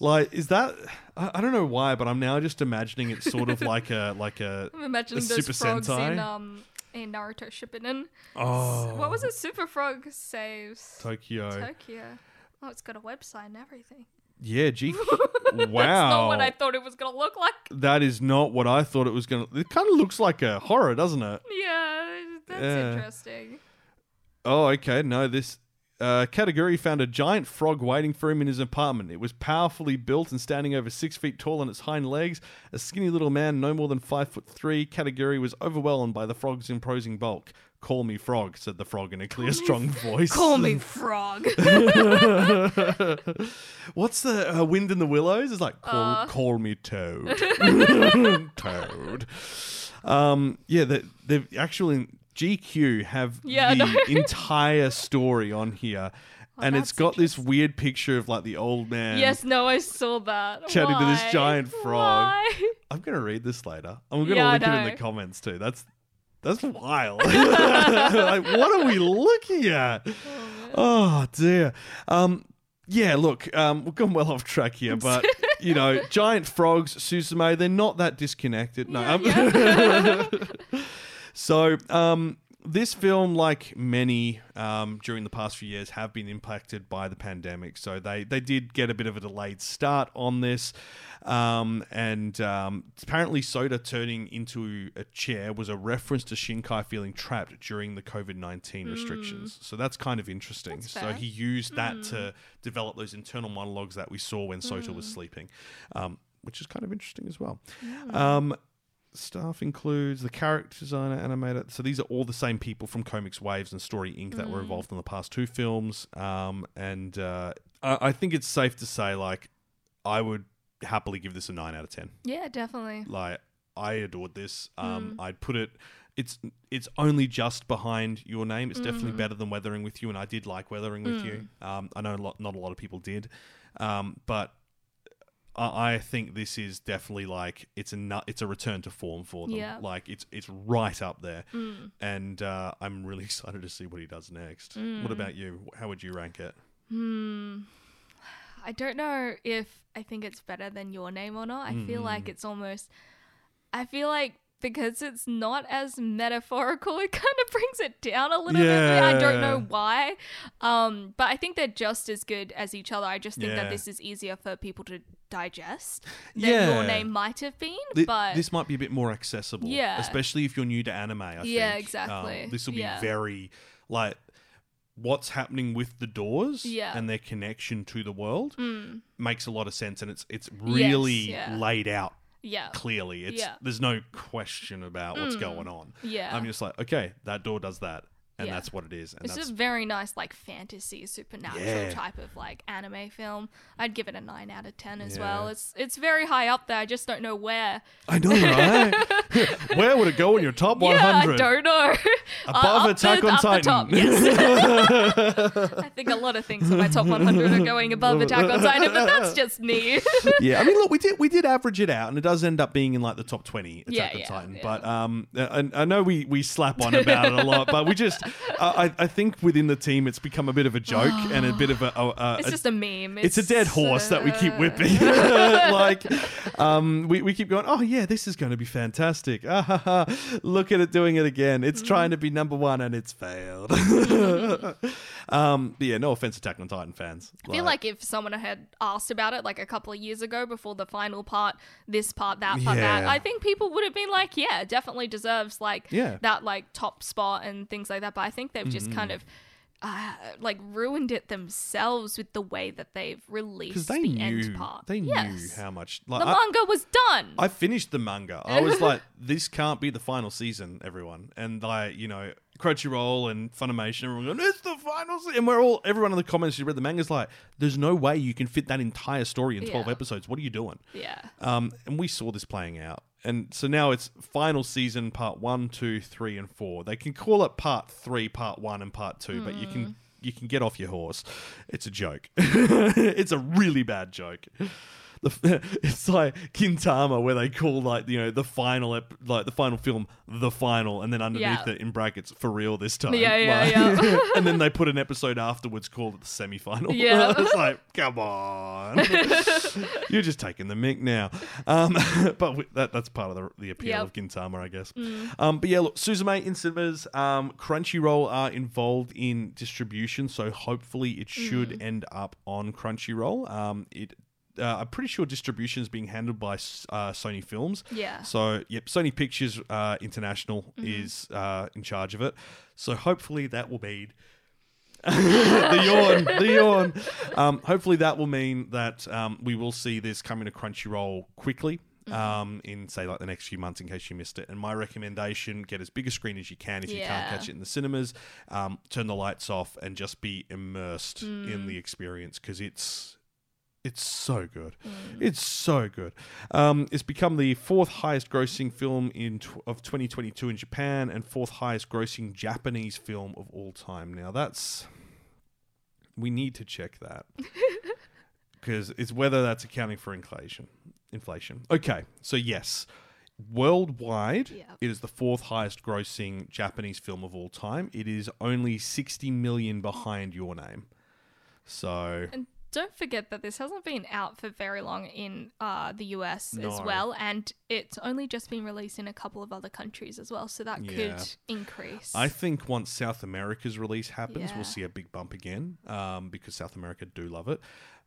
like, is that? I, I don't know why, but I'm now just imagining it's sort of like a like a. I'm imagining a those Super frogs Sentai? in um in Naruto Shippuden. Oh, What was oh. it? Super Frog saves Tokyo. Tokyo. Oh, it's got a website and everything. yeah, gee. Wow. That's not what I thought it was gonna look like. that is not what I thought it was gonna. It kind of looks like a horror, doesn't it? Yeah, that's Yeah. interesting. Oh, okay. No, this uh, Kataguri found a giant frog waiting for him in his apartment. It was powerfully built and standing over six feet tall on its hind legs. A skinny little man, no more than five foot three. Kataguri was overwhelmed by the frog's imposing bulk. Call me frog, said the frog in a clear, strong voice. Call me frog. What's the uh, wind in the willows? It's like call, Uh. call me toad, toad. Um, yeah, the the actual GQ have Yeah, the know. entire story on here, and it's got this weird picture of like the old man. yes, no, I saw that. Chatting to this giant frog. Why? I'm gonna read this later. I'm gonna Yeah, link it in the comments too. That's that's wild. like, what are we looking at? Oh dear. Um, yeah. Look, um, we've gone well off track here, but you know, giant frogs, Suzume, they're not that disconnected. No. um, so, um, this film, like many um, during the past few years, have been impacted by the pandemic. So they they did get a bit of a delayed start on this, um, and um, apparently, Sota turning into a chair was a reference to Shinkai feeling trapped during the COVID nineteen restrictions. So that's kind of interesting. So he used that to develop those internal monologues that we saw when Sota was sleeping, um, which is kind of interesting as well. Um, staff includes the character designer, animator. So these are all the same people from CoMix Waves and Story Inc. that were Mm. involved in the past two films. Um, and uh, I, I think it's safe to say, like, I would happily give this a nine out of ten. Yeah, definitely. Like, I adored this. Mm. Um, I'd put it. It's it's only just behind your name. It's Mm. definitely better than Weathering with You, and I did like Weathering with You. Um, I know a lot, not a lot of people did, um, but I, I think this is definitely like it's a nu- it's a return to form for them. Yeah. Like it's it's right up there, and uh, I'm really excited to see what he does next. What about you? How would you rank it? Hmm. I don't know if I think it's better than your name or not. I feel like it's almost. I feel like because it's not as metaphorical, it kind of brings it down a little bit. I don't know why. Um, but I think they're just as good as each other. I just think Yeah. that this is easier for people to digest than your name might have been. Thi- but this might be a bit more accessible, Yeah. especially if you're new to anime. I Yeah, think. exactly. Um, this will be Yeah. very like what's happening with the doors Yeah. Mm. and their connection to the world makes a lot of sense, and it's it's really yeah. laid out yeah, clearly. It's Yeah. Mm. there's no question about what's going on. Yeah. I'm just like, okay, that door does that, and Yeah. that's what it is, and It's that's just very nice, like fantasy, supernatural Yeah. type of like anime film. I'd give it a nine out of ten as Yeah. well. It's it's very high up there. I just don't know where. I know, right? Where would it go in your top 100? Yeah, I don't know. Above Uh, Attack the- on Titan. top, yes. I think a lot of things in my top 100 are going above Attack on Titan, but that's just me. yeah, I mean, look, we did we did average it out, and it does end up being in like the top twenty Attack on Titan. But um, I, I know we we slap on about it a lot, but we just I I think within the team it's become a bit of a joke and a bit of a, a, a it's just a meme. it's a dead horse that we keep uh, whipping. like, um, we, we keep going, oh, yeah, this is going to be fantastic. Ah, ha, ha. Look at it doing it again. It's trying to be number one and it's failed. um, but yeah, no offense, to Attack on Titan fans. I feel like if someone had asked about it like a couple of years ago before the final part, this part, that part, that, I think people would have been like, yeah, definitely deserves like Yeah. Mm-hmm. that like top spot and things like that. But I think they've just kind of uh, like ruined it themselves with the way that they've released they the knew end part. they yes. knew how much like the I, manga was done. I finished the manga. I was like, this can't be the final season, everyone. And like, you know, Crunchyroll and Funimation, everyone going, it's the final season. And we're all, everyone in the comments who read the manga is like, there's no way you can fit that entire story in 12 Yeah. episodes. What are you doing? yeah. Um, and we saw this playing out. And so now it's final season, part one, two, three, and four. They can call it part three, part one, and part two, but you Mm. can you can get off your horse. It's a joke. it's a really bad joke. The, it's like Gintama, where they call like you know the final ep- like the final film the final, and then underneath Yeah. it in brackets for real this time. Yeah, yeah, Like- yeah. and then they put an episode afterwards called the semi-final. Yeah. it's like come on, you're just taking the mic now. Um, but w- that that's part of the, the appeal Yep. of Gintama, I guess. Um, but yeah, look, Suzume in cinemas. Um, Crunchyroll are involved in distribution, so hopefully it should end up on Crunchyroll. Um, it. Uh, I'm pretty sure distribution is being handled by uh, Sony Films. Yeah. So, yep, Sony Pictures uh, International is uh, in charge of it. So, hopefully, that will mean the yawn, the yawn. Um, hopefully, that will mean that um, we will see this coming to Crunchyroll quickly. Um, in say like the next few months, in case you missed it. And my recommendation: get as big a screen as you can if you can't catch it in the cinemas. Um, turn the lights off and just be immersed in the experience because it's it's so good. It's so good. Um, it's become the fourth highest grossing film in tw- of 2022 in Japan and fourth highest grossing Japanese film of all time. Now that's we need to check that because it's whether that's accounting for inflation. Inflation. Okay, so yes. Worldwide, it is the fourth highest grossing Japanese film of all time. It is only 60 million behind Your Name. So, And don't forget that this hasn't been out for very long in uh, the US as well, and it's only just been released in a couple of other countries as well, so that Yeah. could increase. I think once South America's release happens, Yeah. we'll see a big bump again um, because South America do love it.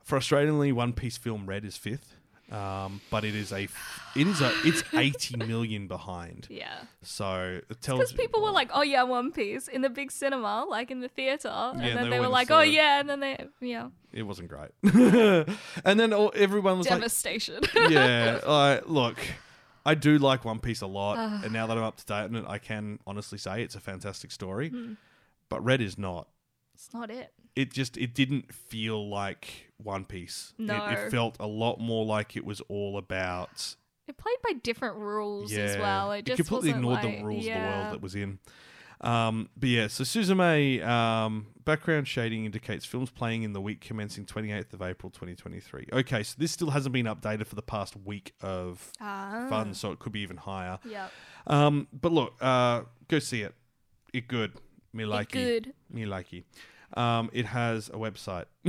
Frustratingly, One Piece film Red is fifth, um, but it is a it is a it's eighty million behind. yeah. So it tells Because people were like, "Oh yeah, One Piece" in the big cinema, like in the theater, and Yeah, then they they, were like, "Oh it. yeah," and then they, yeah, it wasn't great. and then all, everyone was like, devastation. "Yeah, like, look." I do like One Piece a lot, and now that I'm up to date on it, I can honestly say it's a fantastic story. Hmm. But Red is not. It's not it. It just it didn't feel like One Piece. It- No. it, felt a lot more like it was all about It played by different rules yeah. as well. It just completely ignored like, the rules yeah. of the world that was in. Um, but yeah, so Suzume um, background shading indicates films playing in the week commencing 28th of April 2023. Okay, so this still hasn't been updated for the past week of Ah. fun, so it could be even higher. Yep. Um, but look, uh, go see it. It good. Me like good. Me likey. Um, it has a website.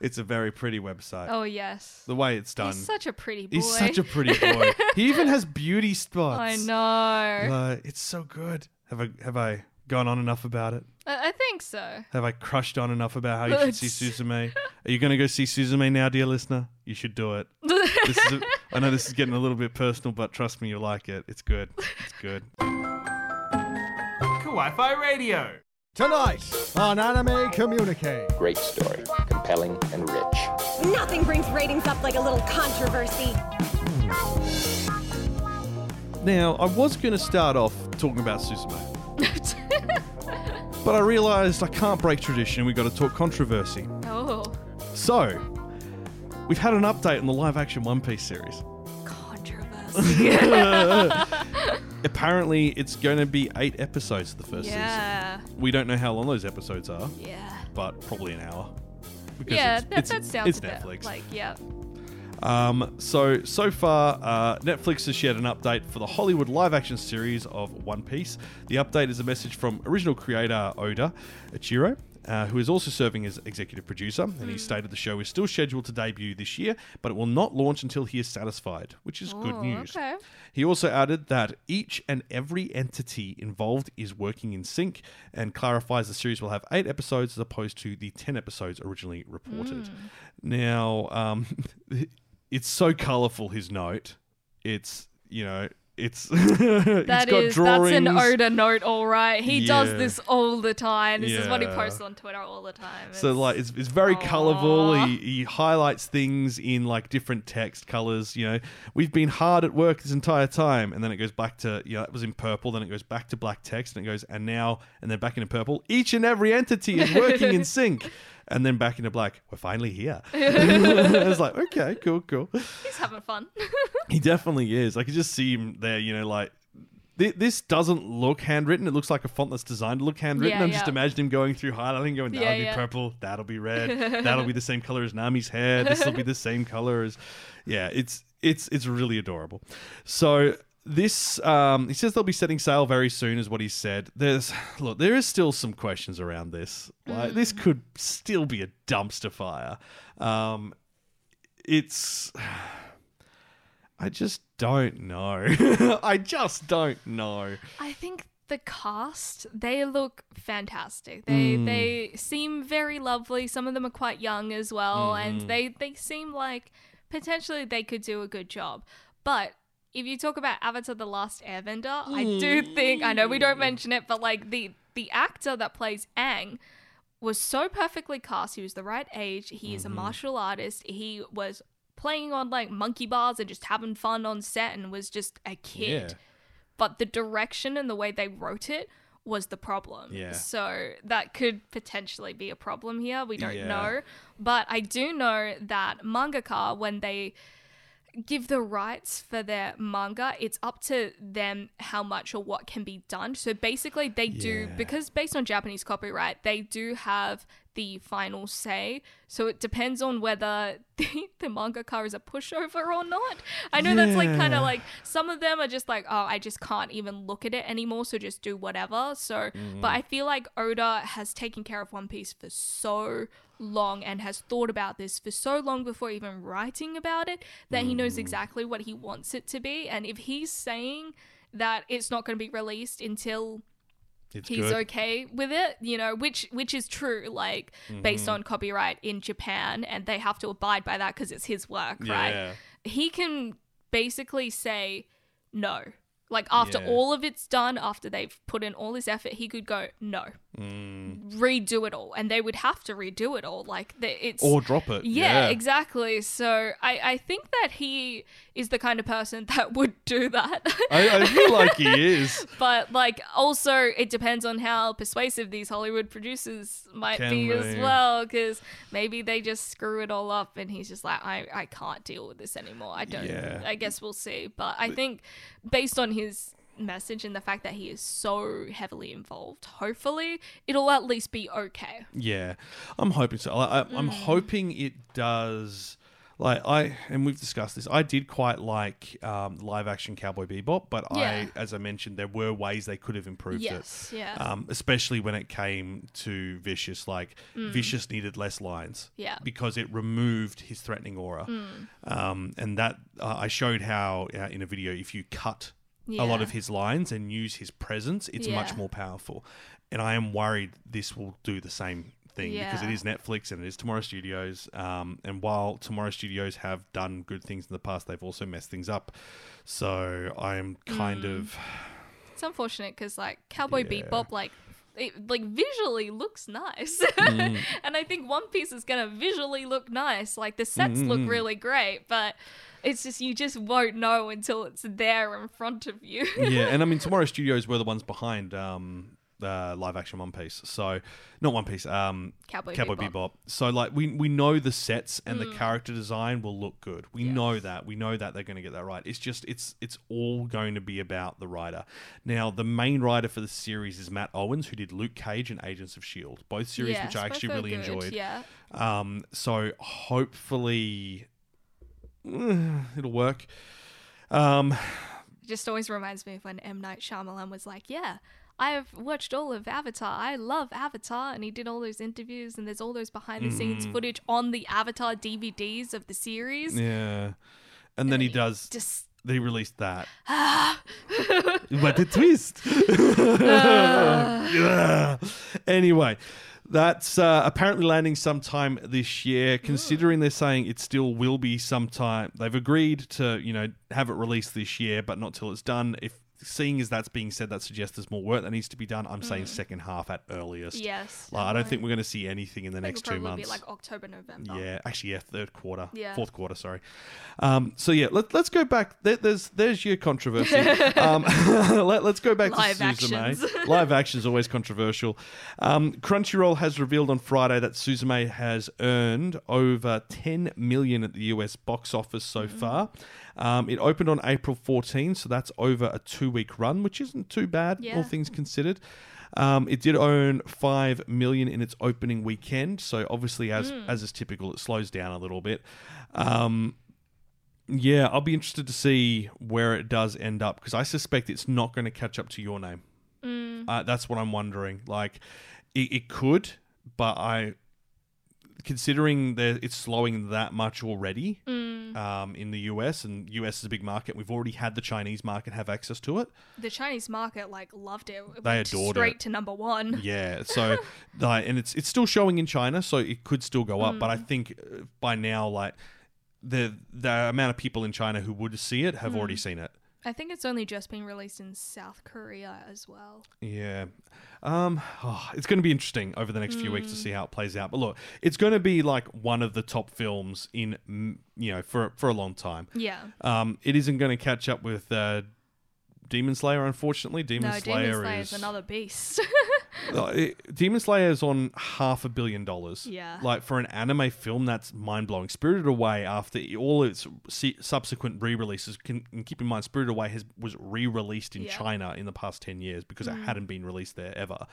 it's a very pretty website. Oh yes. The way it's done. He's such a pretty boy. He's such a pretty boy. he even has beauty spots. I know. Like, it's so good. Have I have I gone on enough about it? I, I think so. Have I crushed on enough about how you should see Suzume? Are you going to go see Suzume now, dear listener? You should do it. This is a, I know this is getting a little bit personal, but trust me, you'll like it. It's good. It's good. Kawaii Radio. Tonight on Anime Communique. Great story, compelling and rich. Nothing brings ratings up like a little controversy. Now, I was going to start off talking about Suzume, but I realised I can't break tradition. We've got to talk controversy. oh, So, we've had an update on the live action One Piece series. controversy. Apparently, it's going to be eight episodes of the first yeah. We don't know how long those episodes are, Yeah. but probably an hour. Because Yeah, that, that sounds it's a bit Netflix. like yeah. Um, so so far, uh, Netflix has shared an update for the Hollywood live-action series of One Piece. The update is a message from original creator Oda Eiichiro. Uh, who is also serving as executive producer, and he stated the show is still scheduled to debut this year, but it will not launch until he is satisfied, which is good Oh, news. okay. He also added that each and every entity involved is working in sync and clarifies the series will have eight episodes as opposed to the 10 episodes originally reported. Hmm. Now, um, it's so colorful, his note. It's, you know, it's, it's That got is drawings. that's an Oda note, all right. He does this all the time. This is what he posts on Twitter all the time. So like it's, it's very Aw. colorful. He, he highlights things in like different text colors. You know, we've been hard at work this entire time, and then it goes back to you know it was in purple. Then it goes back to black text, and it goes and now and then back into purple. Each and every entity is working in sync, and then back into black. We're finally here. I was like, okay, cool, cool. he's having fun. He definitely is. I could just see him there. You know, like. This doesn't look handwritten. It looks like a font that's designed to look handwritten. Yeah, I'm just yeah. imagining him going through highlighting, going, that'll Yeah, be purple, that'll be red, that'll be the same color as Nami's hair. This will be the same color as, yeah. It's it's it's really adorable. So this, um, he says they'll be setting sail very soon, is what he said. There's look, there is still some questions around this. Like this could still be a dumpster fire. Um, it's. I just don't know. I just don't know. I think the cast they look fantastic. They Mm. they seem very lovely. Some of them are quite young as well, Mm-hmm. and they they seem like potentially they could do a good job. But if you talk about Avatar: The Last Airbender, I do think I know we don't mention it, but like the the actor that plays Aang was so perfectly cast. He was the right age. He Mm-hmm. is a martial artist. He was playing on like monkey bars and just having fun on set and was just a kid Yeah. but the direction and the way they wrote it was the problem. Yeah. So that could potentially be a problem here. We don't Yeah. know. But I do know that mangaka, when they give the rights for their manga, it's up to them how much or what can be done. So basically, they do, because based on Japanese copyright, they do have the final say. So it depends on whether the, the car is a pushover or not. I know that's like kind of like some of them are just like, oh, I just can't even look at it anymore. So just do whatever. So, Mm-hmm. but I feel like Oda has taken care of One Piece for so long and has thought about this for so long before even writing about it that he Mm. knows exactly what he wants it to be. And if he's saying that it's not going to be released until It's he's good. okay with it, you know, which which is true, like based Mm-hmm. on copyright in Japan, and they have to abide by that because it's his work, right? He can basically say no. Like after Yeah. all of it's done, after they've put in all this effort, he could go no. Redo it all, and they would have to redo it all. Like the, it's Or drop it. yeah, Yeah. exactly. So I, I think that he is the kind of person that would do that. I, I feel like he is. but like also it depends on how persuasive these Hollywood producers might Can be as well because maybe they just screw it all up and he's just like I, I can't deal with this anymore. I don't Yeah. I guess we'll see. But I think based on his message and the fact that he is so heavily involved, hopefully it'll at least be okay. Yeah, I'm hoping so. I, I'm Mm. hoping it does. Like I and we've discussed this. I did quite like um, live action Cowboy Bebop, but Yeah. I, as I mentioned, there were ways they could have improved Yes, it. yeah. Um, especially when it came to Vicious. Like Vicious needed less lines. Mm. Yeah. Mm. Because it removed his threatening aura. Um, and that uh, I showed how uh, in a video if you cut a lot of his lines and use his presence, it's much more powerful. And I am worried this will do the same thing because it is Netflix and it is Tomorrow Studios. Um, and while Tomorrow Studios have done good things in the past, they've also messed things up. So I am kind Mm. of It's unfortunate because like Cowboy Yeah. Bebop, like it like visually looks nice, Mm. and I think One Piece is gonna visually look nice. Like the sets look Mm. really great, but it's just you just won't know until it's there in front of you. yeah. And I mean, Tomorrow Studios were the ones behind um, uh, live action One Piece. So not One Piece, um, Cowboy Cowboy Bebop. Bebop. So like we we know the sets and Mm. the character design will look good. We know that. We know that they're going to get that right. It's just it's it's all going to be about the writer. Now the main writer for the series is Matt Owens, who did Luke Cage and Agents of Shield, both series Yes, which I actually really good, enjoyed. Yeah. Um, so hopefully it'll work. Um, It just always reminds me of when M Night Shyamalan was like, "Yeah, I have watched all of Avatar. I love Avatar," and he did all those interviews, and there's all those behind the scenes Mm. footage on the Avatar DVDs of the series. yeah, and then he does. Just They released that. what a twist! Yeah. Anyway, that's uh, apparently landing sometime this year. Considering they're saying it still will be sometime, they've agreed to you know have it released this year, but not till it's done. If seeing as that's being said, that suggests there's more work that needs to be done. I'm saying second half at earliest. Yes, like, I don't think we're going to see anything in the next two months. Be like October, November. Yeah, actually, yeah, third quarter, Yeah. fourth quarter. Sorry. Um, so yeah, let, let's go back. There, there's there's your controversy. um, let, us go back Live to Suzume. actions. Live action is always controversial. Um, Crunchyroll has revealed on Friday that Suzume has earned over 10 million at the US box office so Mm-hmm. far. Um, it opened on April 14, so that's over a two week run, which isn't too bad, all things considered. Um, it did earn five million in its opening weekend, so obviously, as Mm. as is typical, it slows down a little bit. Um, yeah, I'll be interested to see where it does end up because I suspect it's not going to catch up to your name. Mm. Uh, that's what I'm wondering. Like, it, it could, but I, considering that it's slowing that much already Mm. um, in the US, and US is a big market. We've already had the Chinese market have access to it. The Chinese market like loved it. It They adored straight it. to number one. Yeah, so like, and it's it's still showing in China, so it could still go up. But I think uh, by now, like the the amount of people in China who would see it have already seen it. I think it's only just been released in South Korea as well. Yeah. Um, oh, it's going to be interesting over the next few weeks to see how it plays out. But look, it's going to be like one of the top films in, mm, you know, for, for a long time. Yeah. Um, it isn't going to catch up with uh, Demon Slayer, unfortunately. Demon no, Slayer Demon Slayer is another beast. Demon Slayer is on half a billion dollars. Yeah. Like for an anime film, that's mind blowing. Spirited Away, after all its subsequent re releases, can and keep in mind, Spirited Away has was re released in Yeah. China in the past 10 years because it Mm. hadn't been released there ever,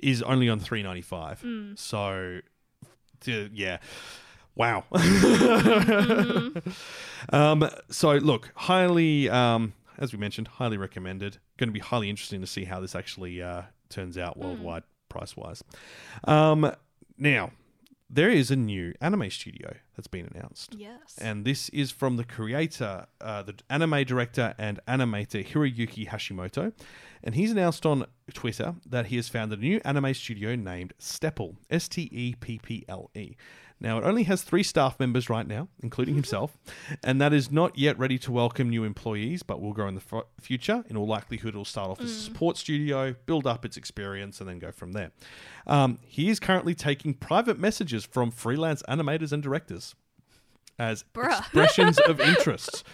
is only on three ninety five. Mm. So, yeah. Wow. Mm-hmm. um, so, look, highly, um, as we mentioned, highly recommended. Going to be highly interesting to see how this actually uh, turns out worldwide, price wise. Um, now, there is a new anime studio that's been announced. yes. And this is from the creator, uh, the anime director and animator Hiroyuki Hashimoto. And he's announced on Twitter that he has founded a new anime studio named Stepple, S T E P P L E. Now, it only has three staff members right now, including himself, and that is not yet ready to welcome new employees, but will grow in the f- future. In all likelihood, it'll start off as a support studio, build up its experience, and then go from there. Um, he is currently taking private messages from freelance animators and directors as Bruh. expressions of interest.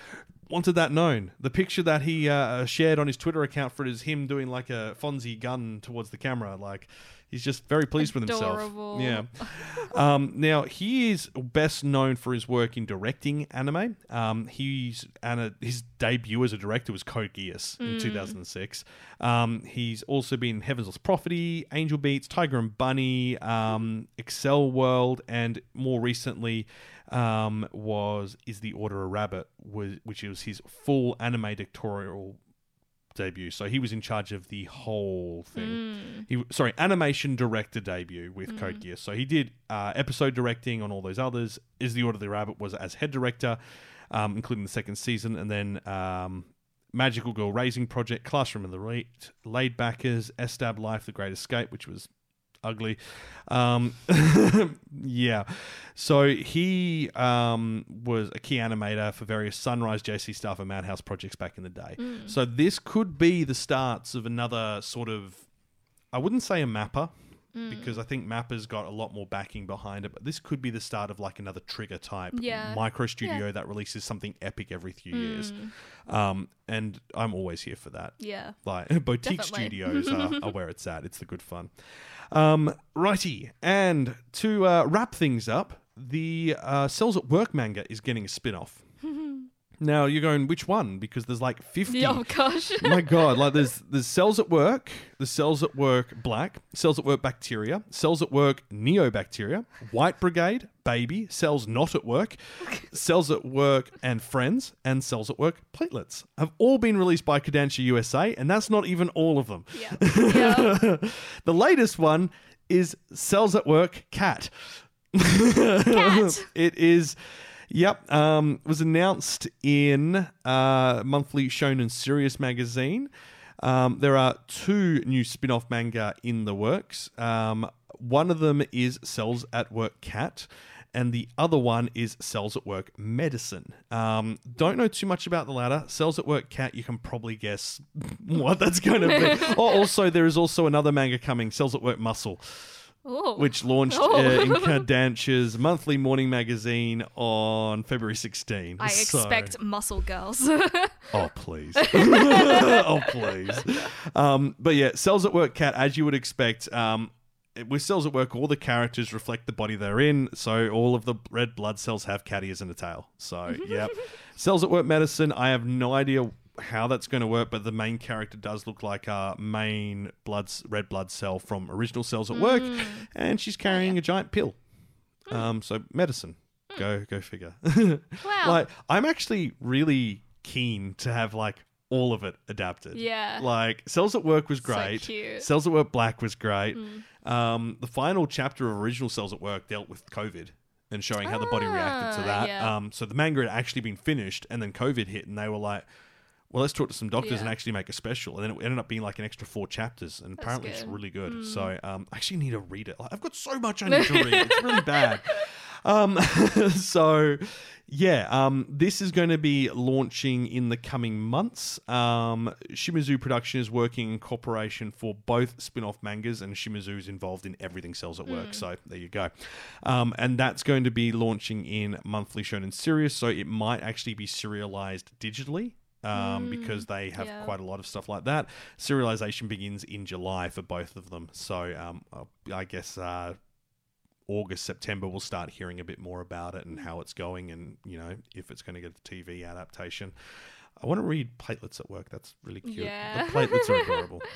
Wanted that known. The picture that he uh, shared on his Twitter account for it is him doing like a Fonzie gun towards the camera. Like he's just very pleased with himself. Yeah. um, now he is best known for his work in directing anime. Um, he's and his debut as a director was Code Geass in 2006. Um, he's also been Heaven's Lost Prophecy, Angel Beats, Tiger and Bunny, um, Accel World, and more recently um, was Is the Order a Rabbit, was, which was his full anime directorial debut. So he was in charge of the whole thing. He sorry, animation director debut with Code Geass. So he did uh, episode directing on all those others. Is the Order of the Rabbit was as head director, um, including the second season, and then. Um, Magical Girl Raising Project, Classroom of the Elite, Laid Backers, Estab Life, The Great Escape, which was ugly. Um, yeah. So he um, was a key animator for various Sunrise, J.C.Staff and Madhouse projects back in the day. So this could be the starts of another sort of, I wouldn't say a MAPPA. Because I think MAPPA's got a lot more backing behind it, but this could be the start of like another trigger type Yeah. micro studio Yeah. that releases something epic every few years. Um, and I'm always here for that. Yeah. Like boutique Definitely. studios are, are where it's at. It's the good fun. Um, righty, and to uh, wrap things up, the uh, Cells at Work manga is getting a spin off. Now you're going, which one? Because there's like 50. Oh gosh. My God, like there's there's cells at work, the cells at work black, cells at work bacteria, cells at work neobacteria, white brigade, baby, cells not at work, cells at work and friends, and cells at work platelets have all been released by Kodansha USA, and that's not even all of them. yeah. yeah. the latest one is cells at work cat. Cat. It is. Yep, um, was announced in uh, monthly Shonen Sirius magazine. Um, there are two new spin-off manga in the works. Um, one of them is Cells at Work Cat, and the other one is Cells at Work Medicine. Um, don't know too much about the latter. Cells at Work Cat, you can probably guess what that's going to be. oh, also, there is also another manga coming, Cells at Work Muscle Ooh. which launched Oh. uh, in Kodansha's monthly morning magazine on February 16. I So- expect muscle girls. Oh, please. oh, please. Um, but yeah, Cells at Work Cat, as you would expect, um, with Cells at Work, all the characters reflect the body they're in. So all of the red blood cells have cat ears and a tail. So, yeah. Cells at Work Medicine, I have no idea how that's going to work, but the main character does look like a main blood, red blood cell from original Cells at Work, and she's carrying a giant pill. Um, so medicine. Go, go figure. Wow. Like, I'm actually really keen to have like all of it adapted. Yeah. Like Cells at Work was So great. cute. Cells at Work Black was great. Um, the final chapter of original Cells at Work dealt with COVID and showing how the body reacted to Ah, that. yeah. Um, so the manga had actually been finished, and then COVID hit, and they were like. Well, let's talk to some doctors and actually make a special, and then it ended up being like an extra four chapters, and apparently it's really good. So um, I actually need to read it. Like, I've got so much I need to read; it's really bad. Um, so yeah, um, this is going to be launching in the coming months. Um, Shimizu Production is working in cooperation for both spin-off mangas, and Shimizu is involved in everything Cells at Work. So there you go. Um, and that's going to be launching in monthly Shonen Sirius, so it might actually be serialized digitally. Um, because they have yeah. quite a lot of stuff like that. Serialization begins in July for both of them. So um, I guess uh, August, September, we'll start hearing a bit more about it and how it's going, and you know if it's going to get a TV adaptation. I want to read platelets at work. That's really cute. Yeah. The platelets are adorable.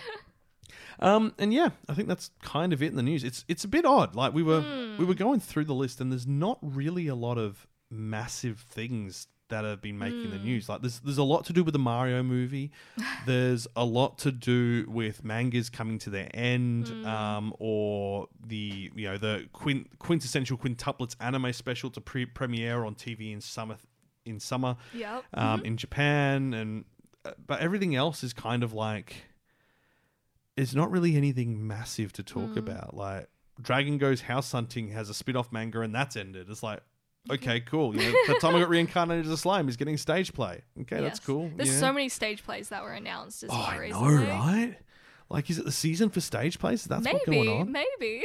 Um, and yeah, I think that's kind of it in the news. It's it's a bit odd. Like we were we were going through the list, and there's not really a lot of massive things that have been making the news. Like there's there's a lot to do with the Mario movie. there's a lot to do with mangas coming to their end, um, or the you know the quint- quintessential quintuplets anime special to pre- premiere on TV in summer in summer Yep. um, in Japan, and uh, but everything else is kind of like it's not really anything massive to talk about. Like Dragon Goes House Hunting has a spin off manga and that's ended. It's like, okay, cool. You know, the time I got reincarnated as a slime is getting stage play. Okay, that's cool. There's know? so many stage plays that were announced as Oh, well I know, right? Like, is it the season for stage plays? That's what's going on. maybe.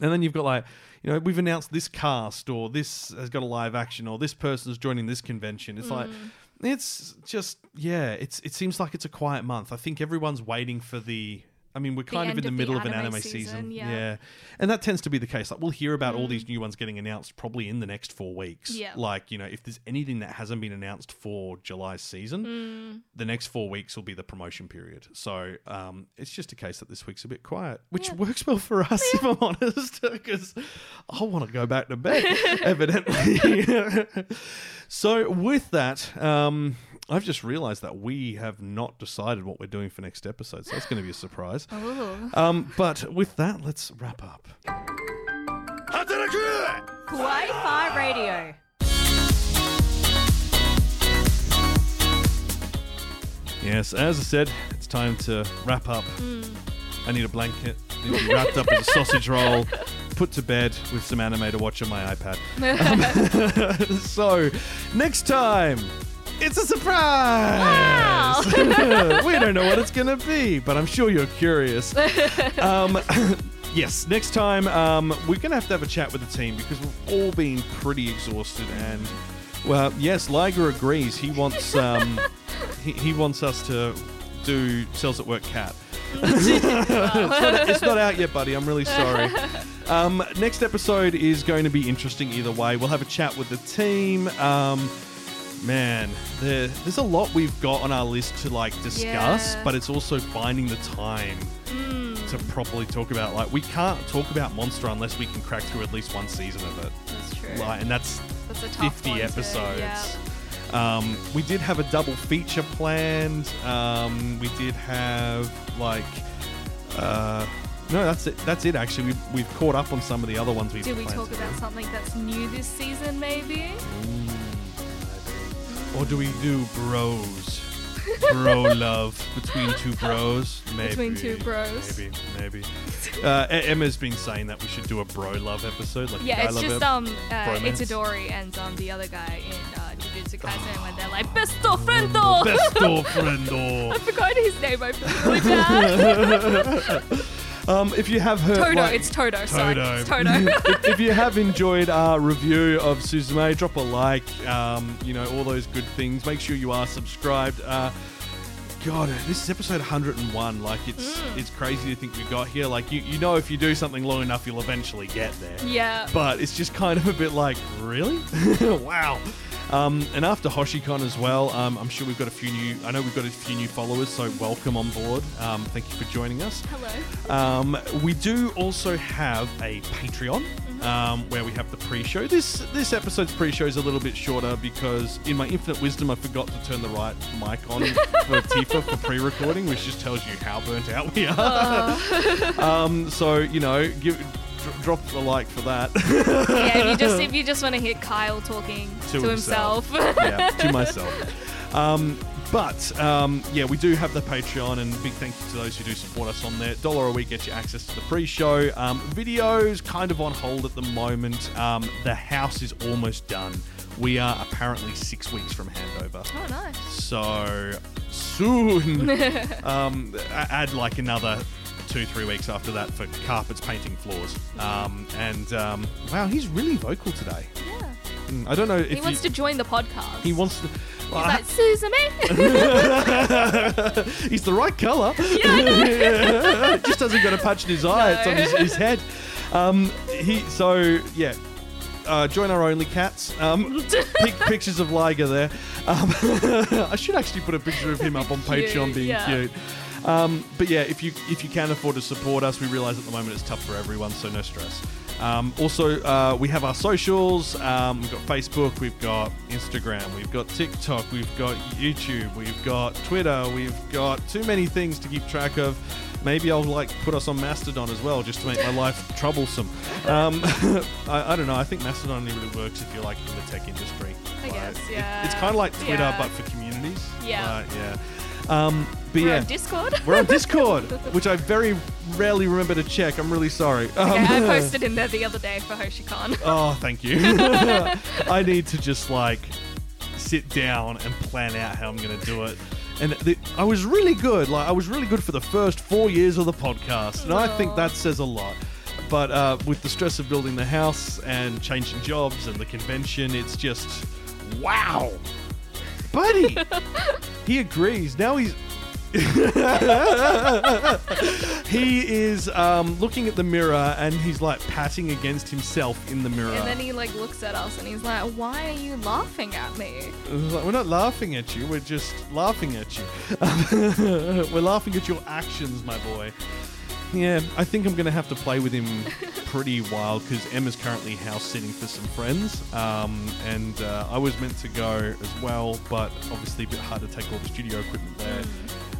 And then you've got like, you know, we've announced this cast or this has got a live action or this person's joining this convention. It's like, Mm. it's just yeah. It's it seems like it's a quiet month. I think everyone's waiting for the. I mean, we're kind of in the of the middle of an anime anime season, season, yeah. and that tends to be the case. Like we'll hear about all Mm. these new ones getting announced probably in the next four weeks. Yeah. Like you know, if there's anything that hasn't been announced for July's season, Mm. the next four weeks will be the promotion period. So um, it's just a case that this week's a bit quiet, which works well for us, if I'm honest, because I want to go back to bed, evidently. so with that, um, I've just realised that we have not decided what we're doing for next episode, so that's going to be a surprise. Ooh. Um, but with that, let's wrap up. Kawaii Fi Radio. Yes, as I said, it's time to wrap up. Mm. I need a blanket. I need to be wrapped up as a sausage roll, put to bed with some anime to watch on my iPad. Um, so, next time, it's a surprise! we don't know what it's going to be, but I'm sure you're curious. Um, yes, next time, um, we're going to have to have a chat with the team because we've all been pretty exhausted and. Well, yes, Liger agrees. He wants um, he, he wants us to do cells at work cat. it's, not, it's not out yet, buddy. I'm really sorry. Um, next episode is going to be interesting either way. We'll have a chat with the team. Um, man, there, there's a lot we've got on our list to like discuss, Yeah. but it's also finding the time to properly talk about. Like, we can't talk about Monster unless we can crack through at least one season of it. That's true. Like, and that's That's a tough 50 one to- episodes. yeah. Um, we did have a double feature planned. Um, we did have like, uh, no, that's it. That's it. Actually, we've, we've caught up on some of the other ones we've. Did we talk about something that's new this season, maybe? Or do we do bros? Bro love between two bros, maybe. Between two bros. maybe, maybe. Uh, Emma's been saying that we should do a bro love episode, like Yeah, it's just um, uh. Itadori and um the other guy in uh, Jujutsu Kaisen when they're like besto friendo. Besto friendo. I forgot his name. I feel really bad. Um, if you have heard, Toto, like- it's Toto, sorry, Toto. it's Toto. if, if you have enjoyed our review of Suzume, drop a like. Um, you know all those good things. Make sure you are subscribed. Uh, God, this is episode 101. Like it's Mm. it's crazy to think we got here. Like you, you know, if you do something long enough, you'll eventually get there. Yeah. But it's just kind of a bit like, really? wow. Um, and after Hoshicon as well, um, I'm sure we've got a few new. I know we've got a few new followers, so welcome on board. Um, thank you for joining us. Hello. Um, we do also have a Patreon um, where we have the pre-show. This this episode's pre-show is a little bit shorter because, in my infinite wisdom, I forgot to turn the right mic on for Tifa for pre-recording, which just tells you how burnt out we are. um, so you know, give. Dr- Drop the like for that. yeah, if you just if you just want to hear Kyle talking to, To himself. yeah, to myself. Um, but um, yeah, we do have the Patreon, and big thank you to those who do support us on there. Dollar a week gets you access to the pre-show. Um, videos kind of on hold at the moment. Um, the house is almost done. We are apparently six weeks from handover. oh, nice. So soon, um, add like another two, three weeks after that for carpets, painting floors. Um, and um, wow, he's really vocal today. Yeah. Mm, I don't know if He wants you- to join the podcast. He wants to. He's like Suzume. He's the right colour. Yeah, I know. Just hasn't got a patch in his eye. It's on his, his head. Um, he so yeah. Uh, join our only cats. Um, pic- pictures of Liger there. Um, I should actually put a picture of him up on Cute, Patreon, being yeah. cute. Um, but yeah, if you if you can afford to support us, we realize at the moment it's tough for everyone, so no stress. Um, also, uh, we have our socials. Um, we've got Facebook, we've got Instagram, we've got TikTok, we've got YouTube, we've got Twitter, we've got too many things to keep track of. Maybe I'll like put us on Mastodon as well, just to make my life troublesome. Um, I, I don't know. I think Mastodon only really works if you're like in the tech industry. I Like, guess, it- yeah. it's kind of like Twitter, Yeah. but for communities. Yeah. Uh, yeah. Um, but We're yeah, on Discord. we're on Discord, which I very rarely remember to check. I'm really sorry. Um, Okay, I posted in there the other day for HoshiCon. Oh, thank you. I need to just like sit down and plan out how I'm going to do it. And the, I was really good. Like I was really good for the first four years of the podcast, and I think that says a lot. But uh, with the stress of building the house and changing jobs and the convention, it's just wow, buddy. he agrees. Now he's he is um, looking at the mirror and he's like patting against himself in the mirror. And then he like looks at us and he's like, "Why are you laughing at me?" Like, we're not laughing at you, we're just laughing at you. we're laughing at your actions, my boy. Yeah, I think I'm going to have to play with him pretty wild because Emma's currently house sitting for some friends. Um, and uh, I was meant to go as well, but obviously a bit hard to take all the studio equipment there.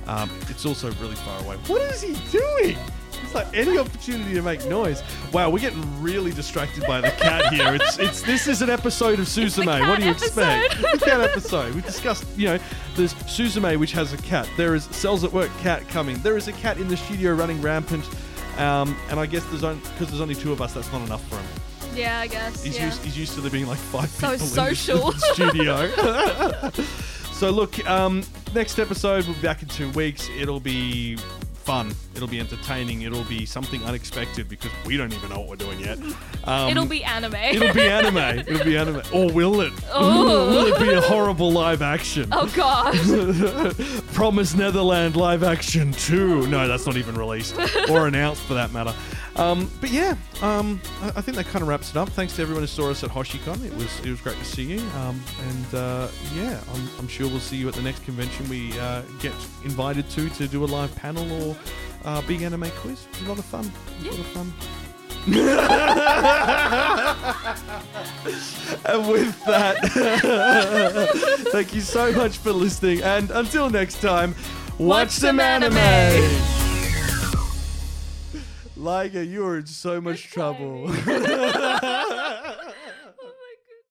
Um, it's also really far away. What is he doing? It's like any opportunity to make noise. Wow, we're getting really distracted by the cat here. It's it's this is an episode of Suzume. What do you expect? episode. the cat episode. We discussed, you know, there's Suzume which has a cat. There is Cells at Work cat coming. There is a cat in the studio running rampant. Um, and I guess there's only because there's only two of us. That's not enough for him. Yeah, I guess. He's yeah. used he's used to there being like five So people social. in the studio. so look, um, next episode we'll be back in two weeks. It'll be fun. It'll be entertaining. It'll be something unexpected because we don't even know what we're doing yet. Um, It'll be anime. It'll be anime. It'll be anime. Or will it? Oh. will it be a horrible live action? oh god. Promise Neverland live action 2. No, that's not even released or announced for that matter. Um, but yeah, um, I, I think that kind of wraps it up. Thanks to everyone who saw us at HoshiCon. It was it was great to see you. Um, and uh, yeah, I'm, I'm sure we'll see you at the next convention we uh, get invited to to do a live panel or uh, big anime quiz. A lot of fun. A lot of fun. and with that, thank you so much for listening. And until next time, watch, some anime. Liger, you're in so much trouble.